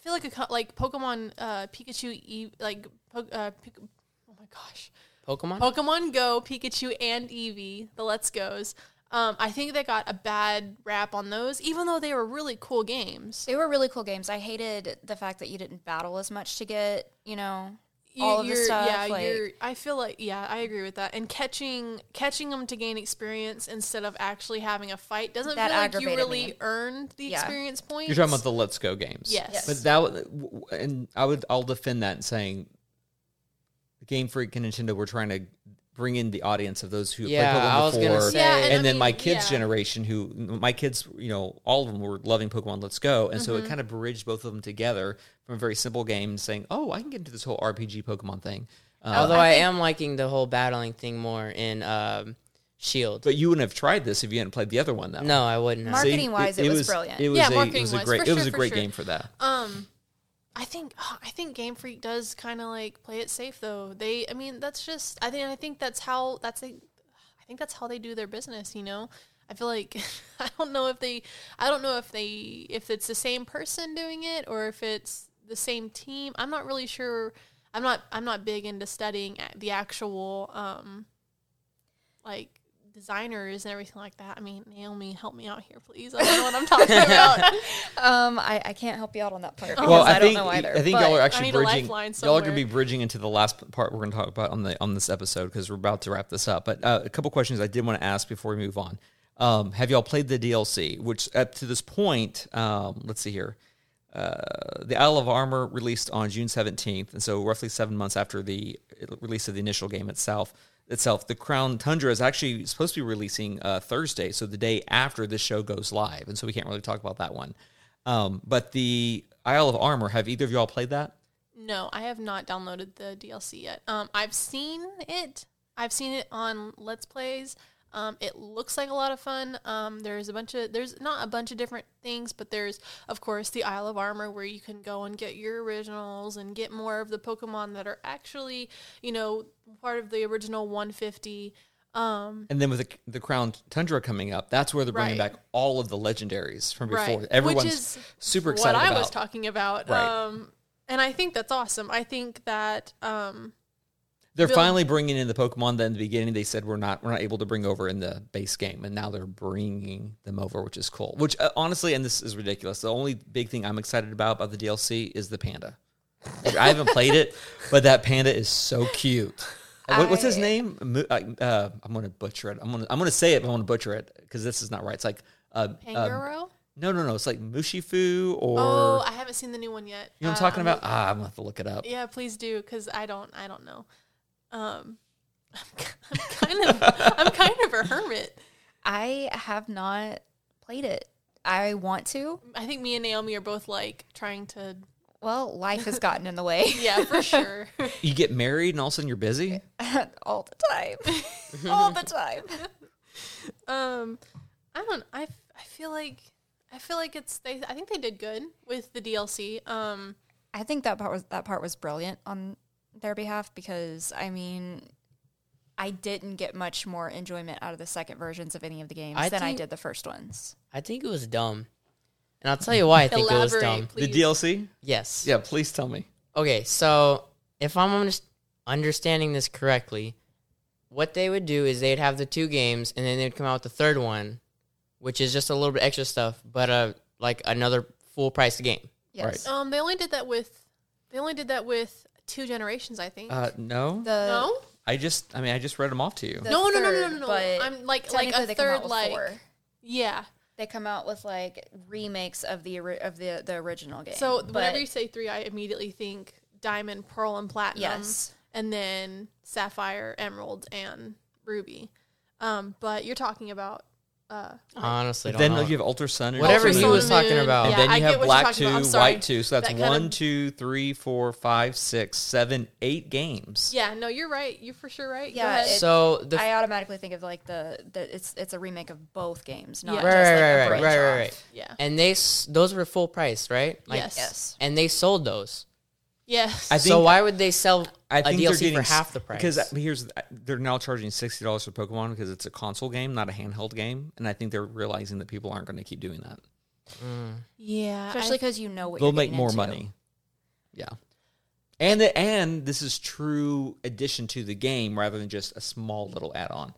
I feel like a cou- like Pokemon uh, Pikachu, like po- uh, Pic- oh my gosh, Pokemon? Pokemon Go, Pikachu, and Eevee, the Let's Goes. Um, I think they got a bad rap on those, even though they were really cool games. they were really cool games. I hated the fact that you didn't battle as much to get, you know, You- all of the you're- stuff. Yeah, like, you're. I feel like yeah, I agree with that. And catching catching them to gain experience instead of actually having a fight doesn't That feel like you really me. earned the Yeah. experience points. You're talking about the Let's Go games. yes. Yes. But that w- and I would I'll defend that in saying Game Freak and Nintendo were trying to bring in the audience of those who Yeah, played Pokemon I was gonna before. say- Yeah, and, and I then my kids' yeah. generation who my kids, you know, all of them were loving Pokemon Let's Go. And so Mm-hmm. it kind of bridged both of them together from a very simple game saying, "Oh, I can get into this whole RPG Pokemon thing." Uh, Although I, I think- am liking the whole battling thing more in um, Shield. but you wouldn't have tried this if you hadn't played the other one though. no, I wouldn't have. Mark- Marketing-wise, it was brilliant. It was Yeah, a, it was a marketing-wise, great for it was sure, a for great sure. game for that. Um, I think I think Game Freak does kind of like play it safe though. They, I mean, that's just I think I think that's how that's a, I think that's how they do their business. You know, I feel like [laughs] I don't know if they I don't know if they if it's the same person doing it or if it's the same team. I'm not really sure. I'm not I'm not big into studying the actual um like designers and everything like that. I mean, Naomi, help me out here, please. I don't know what I'm [laughs] talking about. [laughs] Um, I, I can't help you out on that part well, I, I, don't know either. I think y'all are actually bridging. Y'all are going to be bridging into the last part we're going to talk about on the on this episode because we're about to wrap this up. But uh, a couple questions I did want to ask before we move on. Um, have y'all played the DLC? Which up to this point, um, let's see here. Uh, the Isle of Armor released on June 17th, and so roughly seven months after the release of the initial game itself. Itself, the Crown Tundra is actually supposed to be releasing uh, Thursday, so the day after this show goes live, and so we can't really talk about that one. Um, but the Isle of Armor, have either of y'all played that? No, I have not downloaded the DLC yet. Um, I've seen it. I've seen it on Let's Plays. Um, it looks like a lot of fun. Um, there's a bunch of there's not a bunch of different things, but there's of course the Isle of Armor where you can go and get your originals and get more of the Pokemon that are actually you know part of the original 150. Um, And then with the, the Crown Tundra coming up, that's where they're bringing Right. back all of the legendaries from before. Right. Everyone's Which is super what excited I about. was talking about. Right. Um, and I think that's awesome. I think that um, They're Bill- finally bringing in the Pokemon that in the beginning they said we're not we're not able to bring over in the base game, and now they're bringing them over, which is cool. Which uh, honestly, and this is ridiculous. The only big thing I'm excited about about the DLC is the panda. I haven't played it, [laughs] but that panda is so cute. Uh, what- what's his name? Uh, uh, I'm gonna butcher it. I'm gonna I'm gonna say it, but I'm gonna butcher it because this is not right. It's like uh, uh, Pangoro. no, no, no. It's like Mushifu or oh, I haven't seen the new one yet. you know what I'm Uh, talking about. Ah, I'm gonna have to look it up. Yeah, please do because I don't. I don't know. Um, [laughs] I'm kind of. I'm kind of a hermit. I have not played it. I want to. I think me and Naomi are both like trying to. Well, life has gotten in the way [laughs] Yeah, for sure. [laughs] You get married and all of a sudden you're busy. all the time. all the time. um, I don't. I. I feel like. I feel like it's. They. I think they did good with the DLC. Um. I think that part was that part was brilliant on their behalf because I mean I didn't get much more enjoyment out of the second versions of any of the games I than I think- did the first ones. I think it was dumb. And I'll tell you why I think it was Elaborate, dumb. please. The DLC? Yes. Yeah, please tell me. Okay, so if I'm under- understanding this correctly, what they would do is they'd have the two games and then they'd come out with the third one, which is just a little bit extra stuff, but uh like another full price game. Yes. Um. They only did that with. They only did that with two generations. I think. Uh, no, The no. I just, I mean, I just read them off to you. the No, no, no, no, no, no, no. I'm like like a they come out third like four. yeah. They come out with like remakes of the of the the original game. So But whenever you say three, I immediately think diamond, pearl, and platinum. Yes. And then sapphire, emerald, and ruby. Um, but you're talking about uh, Honestly, then don't you know. have Ultra Sun. and Whatever he was talking about. And Yeah, then you get have black two, about. I'm sorry. white two. So that's That one, of- two, three, four, five, six, seven, eight games. yeah. No, you're right. You're for sure right. Yeah, it- So the I automatically think of like the, the it's it's a remake of both games, not Yeah. just Right, like right, right, right, right, right, right. yeah. and they those were full price, right? Yes. Yes. And they sold those. Yes. I so why would they sell I a think they're DLC getting for half the price? because uh, here's they're now charging sixty dollars for Pokemon because it's a console game, not a handheld game, and I think they're realizing that people aren't going to keep doing that. yeah. Especially because you know what They'll you're make more into. money. Yeah, and the, and this is true addition to the game rather than just a small little add-on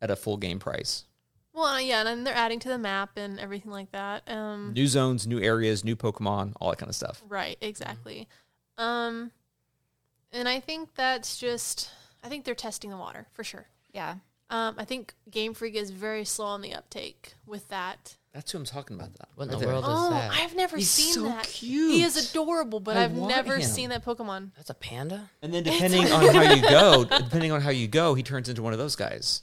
at a full game price. well, uh, yeah, and then they're adding to the map and everything like that. Um, New zones, new areas, new Pokemon, all that kind of stuff. Right, exactly. Um and I think that's just I think they're testing the water for sure. Yeah. Um I think Game Freak is very slow on the uptake with that. That's who I'm talking about. That What in right the there. world? is Oh, that? I've never He's seen so that. cute. He is adorable, but I I have never him. seen that Pokemon. That's a panda. And then depending on how you go, [laughs] depending on how you go, he turns into one of those guys.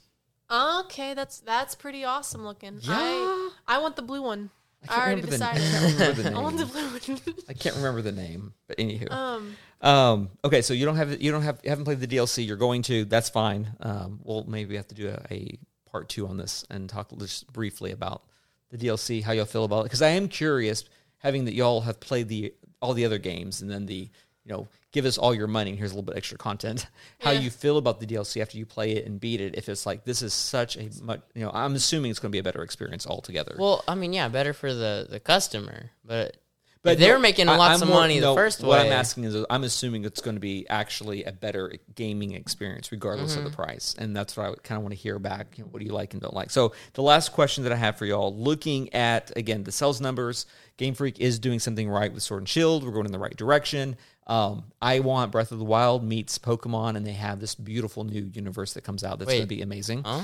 Okay, that's that's pretty awesome looking. Yeah. I I want the blue one. I I, can't already remember the- I decided. can't remember the [laughs] I want the name. blue one. I can't remember the name, but anywho. um Um, okay, so you don't have you don't have you haven't played the DLC. You're going to. That's fine. Um, we'll maybe have to do a, a part two on this and talk just briefly about the DLC, how y'all feel about it. Because I am curious, having that y'all have played the all the other games and then the you know give us all your money and here's a little bit extra content. [laughs] How Yeah. you feel about the DLC after you play it and beat it? If it's like this is such a much you know I'm assuming it's going to be a better experience altogether. Well, I mean, yeah, better for the the customer, but But If they no, making I- lots I'm of more- money the no, first What I'm asking is, I'm assuming it's going to be actually a better gaming experience, regardless Mm-hmm. of the price, and that's what I kind of want to hear back. You know, what do you like and don't like? So the last question that I have for y'all, looking at again the sales numbers, Game Freak is doing something right with Sword and Shield. We're going in the right direction. Um, I want Breath of the Wild meets Pokemon, and they have this beautiful new universe that comes out that's going to be amazing. huh?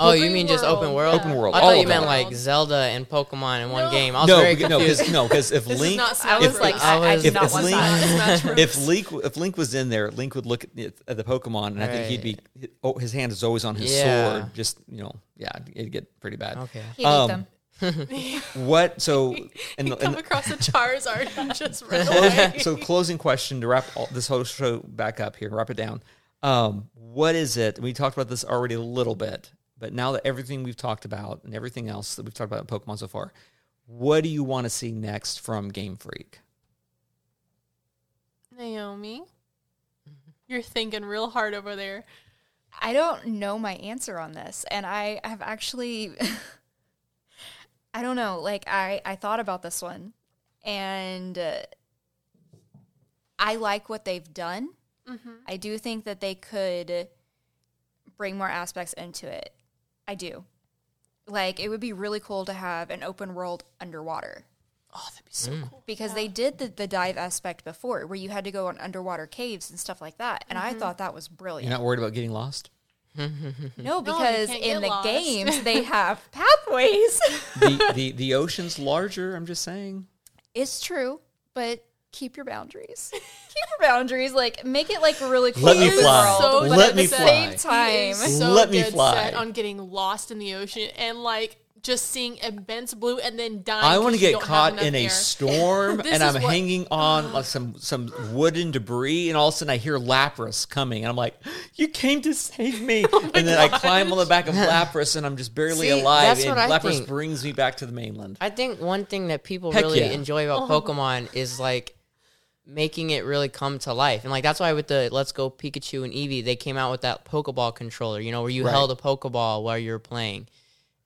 Oh, you Open mean just open world? Open world, I thought you meant them. like Zelda and Pokemon in one No. game. I was no, very because- no, because no, because if [laughs] Link, I was If- like, I, I if- not if Link- if Link if Link was in there, Link would look at, at the Pokemon, and I think he'd be oh, his hand is always on his Yeah. sword. Just you know, yeah, it'd get pretty bad. okay. He Um, um, them. [laughs] What? So, [laughs] and, You the- come and across a Charizard and just [laughs] run away. so closing question to wrap all, this whole show back up here, wrap it down. Um, what is it? We talked about this already a little bit, but now that everything we've talked about and everything else that we've talked about in Pokemon so far, what do you want to see next from Game Freak? Naomi, you're thinking real hard over there. I don't know my answer on this, and I have actually, I don't know. Like I, I thought about this one, and uh, I like what they've done. Mm-hmm. I do think that they could bring more aspects into it. I do. Like it would be really cool to have an open world underwater Oh, that'd be so mm. cool. because they did the, the dive aspect before, where you had to go on underwater caves and stuff like that, and I mm-hmm. thought that was brilliant. You're not worried about getting lost? [laughs] No, because can't in the lost. games they [laughs] have pathways. the, the the [laughs] ocean's larger. I'm just saying. it's true, but keep your boundaries. keep your boundaries. Like make it like really cool. Let me fly. So but Let at me the fly. same time, so Let me fly. set on getting lost in the ocean and like just seeing immense blue and then dying. I want to get caught enough in a storm [laughs] and I'm what- hanging on [gasps] like some some wooden debris, and all of a sudden I hear Lapras coming, and I'm like, [gasps] "You came to save me!" [laughs] Oh and then I climb on the back of [laughs] Lapras, and I'm just barely See, alive, that's and what I Lapras think. brings me back to the mainland. I think one thing that people Heck really yeah. enjoy about uh-huh. Pokemon is like making it really come to life. And like that's why with the Let's Go Pikachu and Eevee, they came out with that Pokeball controller, you know, where you Right. held a Pokeball while you were playing.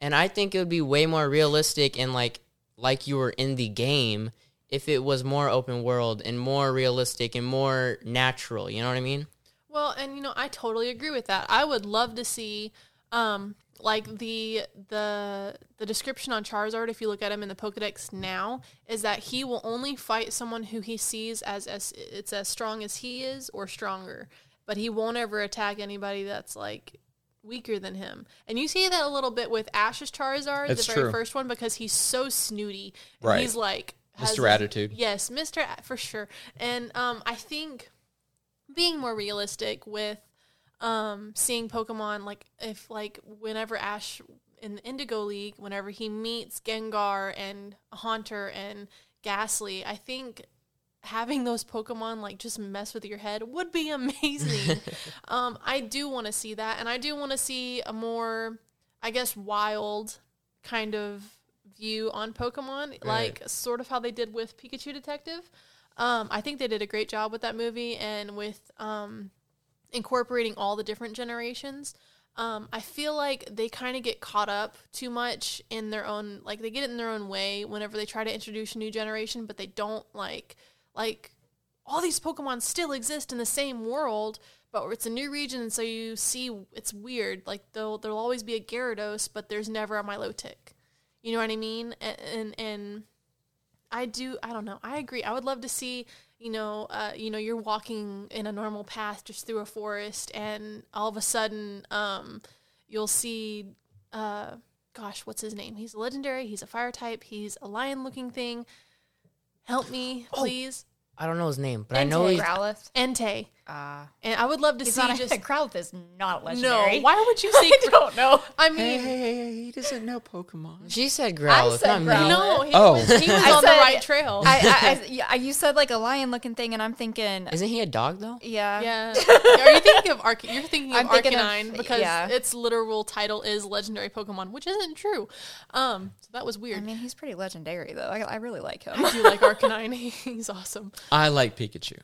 And I think it would be way more realistic and like like you were in the game if it was more open world and more realistic and more natural, you know what I mean? Well, and you know, I totally agree with that. I would love to see um like the the the description on Charizard if you look at him in the Pokédex now is that he will only fight someone who he sees as as it's as strong as he is or stronger, but he won't ever attack anybody that's like weaker than him. And you see that a little bit with Ash's Charizard, That's the very true. first one because he's so snooty. Right. He's like has Mr. this- Attitude. Yes, Mr. A- for sure. And um I think being more realistic with um seeing Pokemon like if like whenever Ash in the Indigo League, whenever he meets Gengar and Haunter and Gastly, I think having those Pokemon like just mess with your head would be [laughs] amazing. [laughs] um, I do want to see that, and I do want to see a more, I guess, wild kind of view on Pokemon, like sort of how they did with Pikachu Detective. Um, I think they did a great job with that movie and with um, incorporating all the different generations. Um, I feel like they kind of get caught up too much in their own, like they get it in their own way whenever they try to introduce a new generation, but they don't like, like all these Pokemon still exist in the same world, but it's a new region, and so you see it's weird. Like there'll there'll always be a Gyarados, but there's never a Milotic. You know what I mean? And and, and I do. I don't know. I agree. I would love to see. You know, uh, you know, you're walking in a normal path just through a forest, and all of a sudden, um, you'll see. Uh, gosh, what's his name? He's legendary. He's a fire type. He's a lion-looking thing. Help me, oh. please. I don't know his name, but I know Entei. he's Growlithe. Entei. Uh, And I would love to he's see not a, just [laughs] Growlithe is not legendary. no. Why would you [laughs] say? I don't know. [laughs] I mean, hey, hey, hey, he doesn't know Pokemon. she said Growlithe, said. Growlithe. no. He Oh. was, he was I on the said- right trail. I, I, I, you said like a lion looking thing, and I'm thinking, Isn't he a dog though? yeah, yeah. Are you thinking of Arc? You're thinking of I'm thinking of- Arcanine because yeah. its literal title is Legendary Pokemon, which isn't true. Um, so that was weird. I mean, he's pretty legendary though. I, I really like him. I do like Arcanine. He's awesome. I like Pikachu.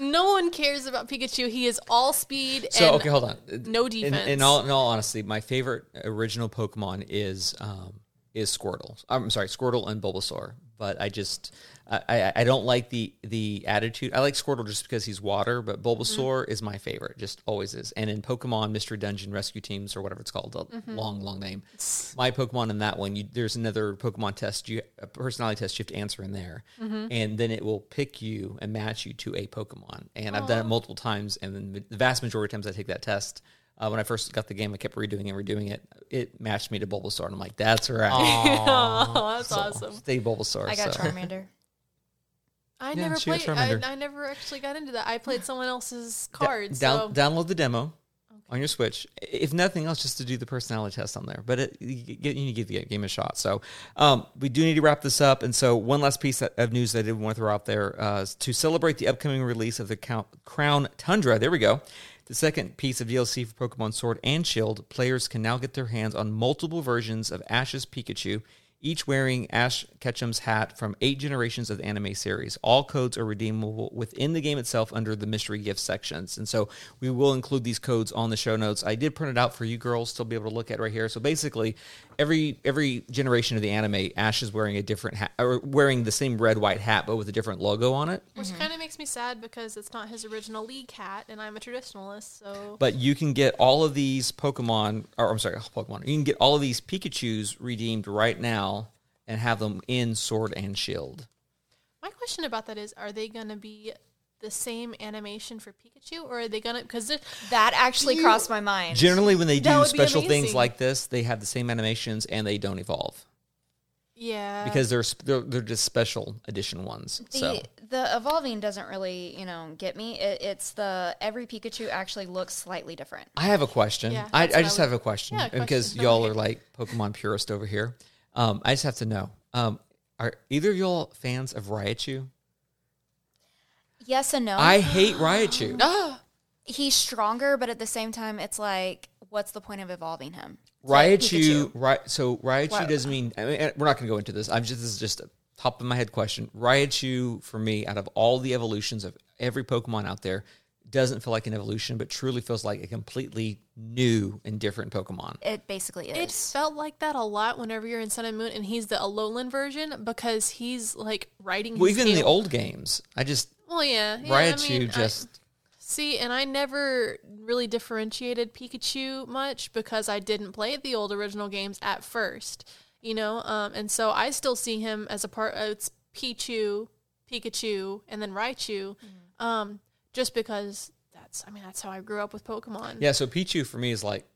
No one cares about Pikachu. He is all speed So and okay, hold on. no In, defense. in all in all honesty, my favorite original Pokemon is um, is Squirtle. I'm sorry, Squirtle and Bulbasaur. But I just I, I, don't like the the attitude. I like Squirtle just because he's water, but Bulbasaur mm-hmm. is my favorite. Just always is. And in Pokemon Mystery Dungeon Rescue Teams or whatever it's called, a mm-hmm. long long name. My Pokemon in that one, you, there's another Pokemon test, you a personality test you have to answer in there, mm-hmm. and then it will pick you and match you to a Pokemon. And I've done it multiple times, and then the vast majority of times I take that test. Uh, when I first got the game, I kept redoing and redoing it. It matched me to Bulbasaur, and I'm like, "That's right." oh, [laughs] that's So, awesome. Stay Bulbasaur. I got so. Charmander. [laughs] I Yeah, never played. I, Charmander. I never actually got into that. I played someone else's [laughs] Da- cards. down- so Download the demo on your Switch, if nothing else, just to do the personality test on there. But it, you, get, you need to give the game a shot. So um, we do need to wrap this up. And so one last piece of news that I did want to throw out there uh, to celebrate the upcoming release of the Count, Crown Tundra. There we go. The second piece of DLC for Pokemon Sword and Shield, players can now get their hands on multiple versions of Ash's Pikachu, each wearing Ash Ketchum's hat from eight generations of the anime series. All codes are redeemable within the game itself under the mystery gift sections. And so we will include these codes on the show notes. I did print it out for you girls to be able to look at right here. So basically, every every generation of the anime, Ash is wearing a different hat, or wearing the same red white hat, but with a different logo on it. Which kind of makes me sad because it's not his original league hat, and I'm a traditionalist. So But you can get all of these Pokemon, or I'm sorry, Pokemon. You can get all of these Pikachu's redeemed right now and have them in Sword and Shield. my question about that is: Are they going to be the same animation for Pikachu, or are they going to? Because That actually You- crossed my mind. Generally, when they do special things like this, they have the same animations and they don't evolve yeah, because they're they're, they're just special edition ones. the so the evolving doesn't really, you know, get me. It, it's the every Pikachu actually looks slightly different. I have a question. Yeah, I, I what I just would- have a question Yeah, because question. y'all are like Pokemon purist over here. Um, I just have to know: um, Are either of y'all fans of Raichu? Yes and no. I hate Raichu. [gasps] He's stronger, but at the same time, it's like, what's the point of evolving him? Raichu, right? So Raichu doesn't mean. I mean, we're not going to go into this. I'm just this is just a top of my head question. Raichu for me, out of all the evolutions of every Pokemon out there, doesn't feel like an evolution, but truly feels like a completely new and different Pokemon. It basically is. It felt like that a lot whenever you're in Sun and Moon, and he's the Alolan version because he's like riding. Well, his even in the old games, I just Well, yeah, yeah I Raichu mean, I- just. See, and I never really differentiated Pikachu much because I didn't play the old original games at first, you know, um, and so I still see him as a part. Of, it's Pichu, Pikachu, and then Raichu, Mm-hmm. um, just because that's. I mean, that's how I grew up with Pokemon. Yeah, so Pichu for me is like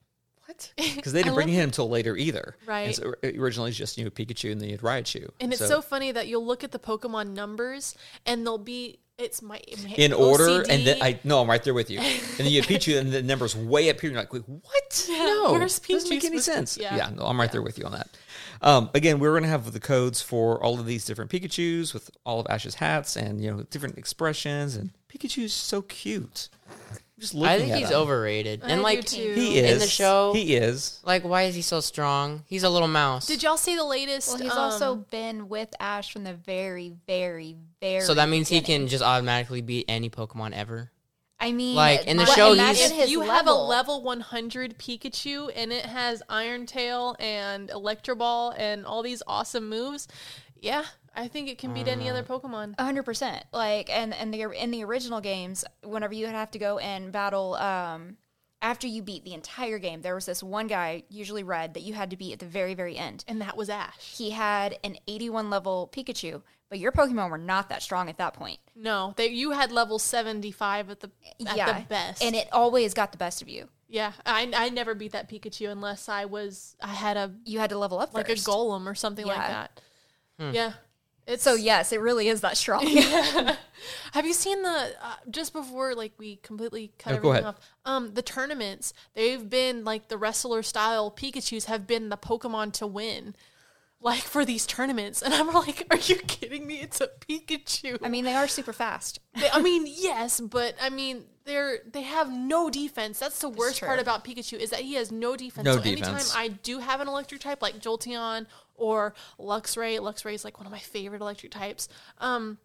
what? [laughs] Because they didn't bring him until later either. Right. And so originally it's just you know Pikachu and then you had Raichu. And it's so, funny that you'll look at the Pokemon numbers and they'll be. It's my, my in order, and then I no, I'm right there with you. [laughs] And then you have Pichu, and the numbers way up here. And you're like, what? no, where's doesn't make any sense. Yeah, yeah. no, I'm right there with you on that. Um, again, we're going to have the codes for all of these different Pikachu's with all of Ash's hats and you know different expressions. And Pikachu's so cute. Just looking I think at he's him. overrated. I and do like too. He is in the show, He is. like why is he so strong? He's a little mouse. Did y'all see the latest? Well, he's um, also been with Ash from the very, very, very. so that means he can just automatically beat any Pokemon ever. I mean, like, in the but show, he's- if his you have a level. level 100 Pikachu and it has Iron Tail and Electro Ball and all these awesome moves, yeah, I think it can beat any other Pokemon. A hundred percent. Like, and and the in the original games, whenever you would have to go and battle, um, after you beat the entire game, there was this one guy, usually red, that you had to beat at the very very end. And that was Ash. He had an 81 level Pikachu, but your Pokemon were not that strong at that point. No, they, you had level 75 at the at yeah, the best. and it always got the best of you. yeah, I, I never beat that Pikachu unless I was I had a You had to level up like first. a golem or something like Yeah. that. Yeah. It's So yes, it really is that strong. [laughs] [laughs] Have you seen the uh, just before like we completely cut No, everything off? Um, the tournaments they've been like the wrestler style Pikachu's have been the Pokemon to win, like for these tournaments, and I'm like, [laughs] are you kidding me? It's a Pikachu. I mean, they are super fast. They- I mean, yes, but I mean, they're they have no defense. That's the worst part about Pikachu is that he has no defense. No so anytime. I do have an electric type like Jolteon or Luxray, Luxray is like one of my favorite electric types. Um,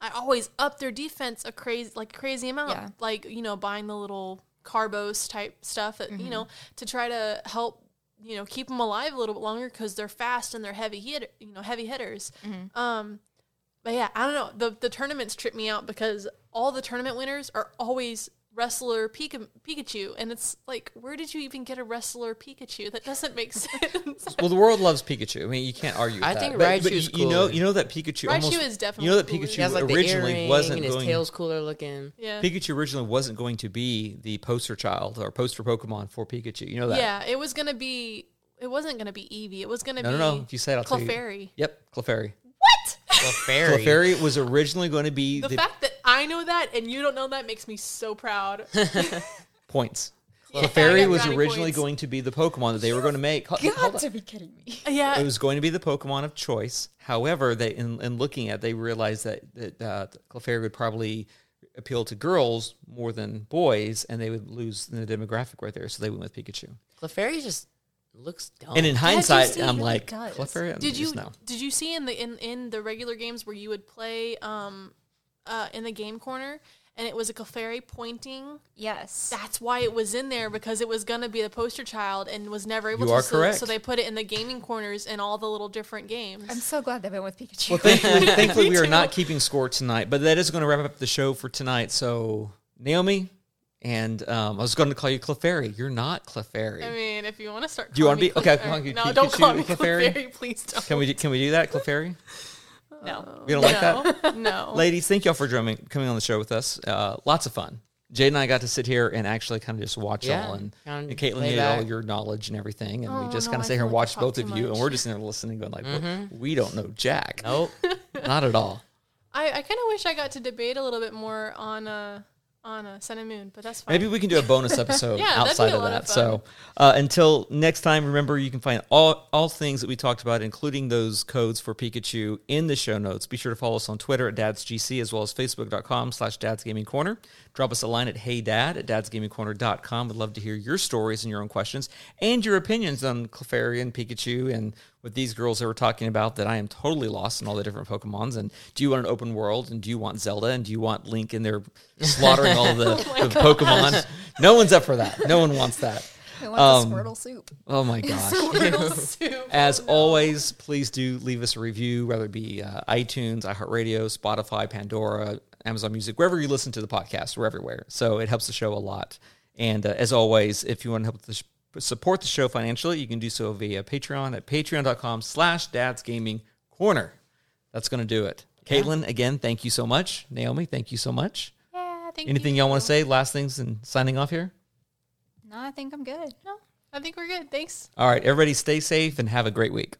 I always up their defense a crazy like crazy amount. Yeah. Like you know, buying the little Carbos type stuff, that, you know, to try to help you know keep them alive a little bit longer because they're fast and they're heavy hit you know heavy hitters. Um, but yeah, I don't know. The the tournaments trip me out because all the tournament winners are always wrestler Pika, Pikachu, and it's like, where did you even get a wrestler Pikachu? That doesn't make [laughs] sense. Well, the world loves Pikachu. I mean, you can't argue. With I that. think But- but Raichu's you, you know, you know that Pikachu. Raichu almost, is definitely You know that. Pikachu has like originally earring wasn't and his going. tail's cooler looking. yeah, Pikachu originally wasn't going to be the poster child or poster Pokemon for Pikachu. You know that? yeah. It was gonna be. It wasn't gonna be Eevee. It was gonna No, be. no, no. If you say it, I'll tell you. Clefairy. Yep, Clefairy. Well, fairy. Clefairy was originally going to be The the, fact that I know that and you don't know that makes me so proud. [laughs] points. Yeah, I Clefairy got was originally points. going to be the Pokemon that they were going to make. Hold- hold on. be kidding me. [laughs] yeah, It was going to be the Pokemon of choice. However, they in, in looking at, it, they realized that that uh, Clefairy would probably appeal to girls more than boys, and they would lose in the demographic right there. So they went with Pikachu. Clefairy just looks dumb. And in hindsight, see, I'm he like, does. Clefairy. Did you Just no. did you see in the in in the regular games where you would play um uh in the game corner and it was a Clefairy pointing? Yes. That's why it was in there because it was gonna be the poster child and was never able You to. are so, correct. so they put it in the gaming corners in all the little different games. I'm so glad they went with Pikachu. Well, [laughs] thankfully, [laughs] thankfully we are not keeping score tonight, but that is going to wrap up the show for tonight. So, Naomi, and um, I was going to call you Clefairy. You're not Clefairy. I mean, if you want to start, Do you wanna me be- okay, Clefairy- come on, you- no, you- don't you call do me Clefairy? Clefairy, please don't. can we do- can we do that, Clefairy? [laughs] no. You don't like that? No. [laughs] Ladies, thank y'all for drumming, coming on the show with us. Uh, lots of fun. Jade and I got to sit here and actually kind of just watch Yeah, y'all, and, kinda and Caitlin lay had all your knowledge and everything, and Oh, we just no, kind of sit here and watch both of you, and we're just in there listening, going like, Mm-hmm. We don't know Jack, nope. [laughs] not at all. I, I kind of wish I got to debate a little bit more on uh on a Sun and Moon, but that's fine. Maybe we can do a bonus [laughs] episode Yeah, outside of that. of so uh, until next time, remember you can find all all things that we talked about, including those codes for Pikachu, in the show notes. Be sure to follow us on Twitter at dadsgc as well as facebook.com slash dadsgamingcorner. Drop us a line at heydad at dadsgamingcorner.com. We'd love to hear your stories and your own questions and your opinions on Clefairy and Pikachu and with these girls that we're talking about that I am totally lost in all the different Pokemons. And do you want an open world? And do you want Zelda? And do you want Link in there slaughtering all the, [laughs] Oh the Pokemon? No one's up for that. No one wants that. Who wants Um, a Squirtle soup? Oh my [laughs] gosh. Squirtle [laughs] soup. As Oh, no. always, please do leave us a review, whether it be uh, iTunes, iHeartRadio, Spotify, Pandora, Amazon Music, wherever you listen to the podcast, we're everywhere. So it helps the show a lot. And uh, as always, if you want to help the sh- support the show financially, you can do so via Patreon at patreon.com slash dads gaming corner. That's going to do it. Caitlin, again, thank you so much. Naomi, thank you so much. Yeah, thank Anything you. y'all want to say? Last things and signing off here? No, I think I'm good. No, I think we're good. Thanks. All right, everybody stay safe and have a great week.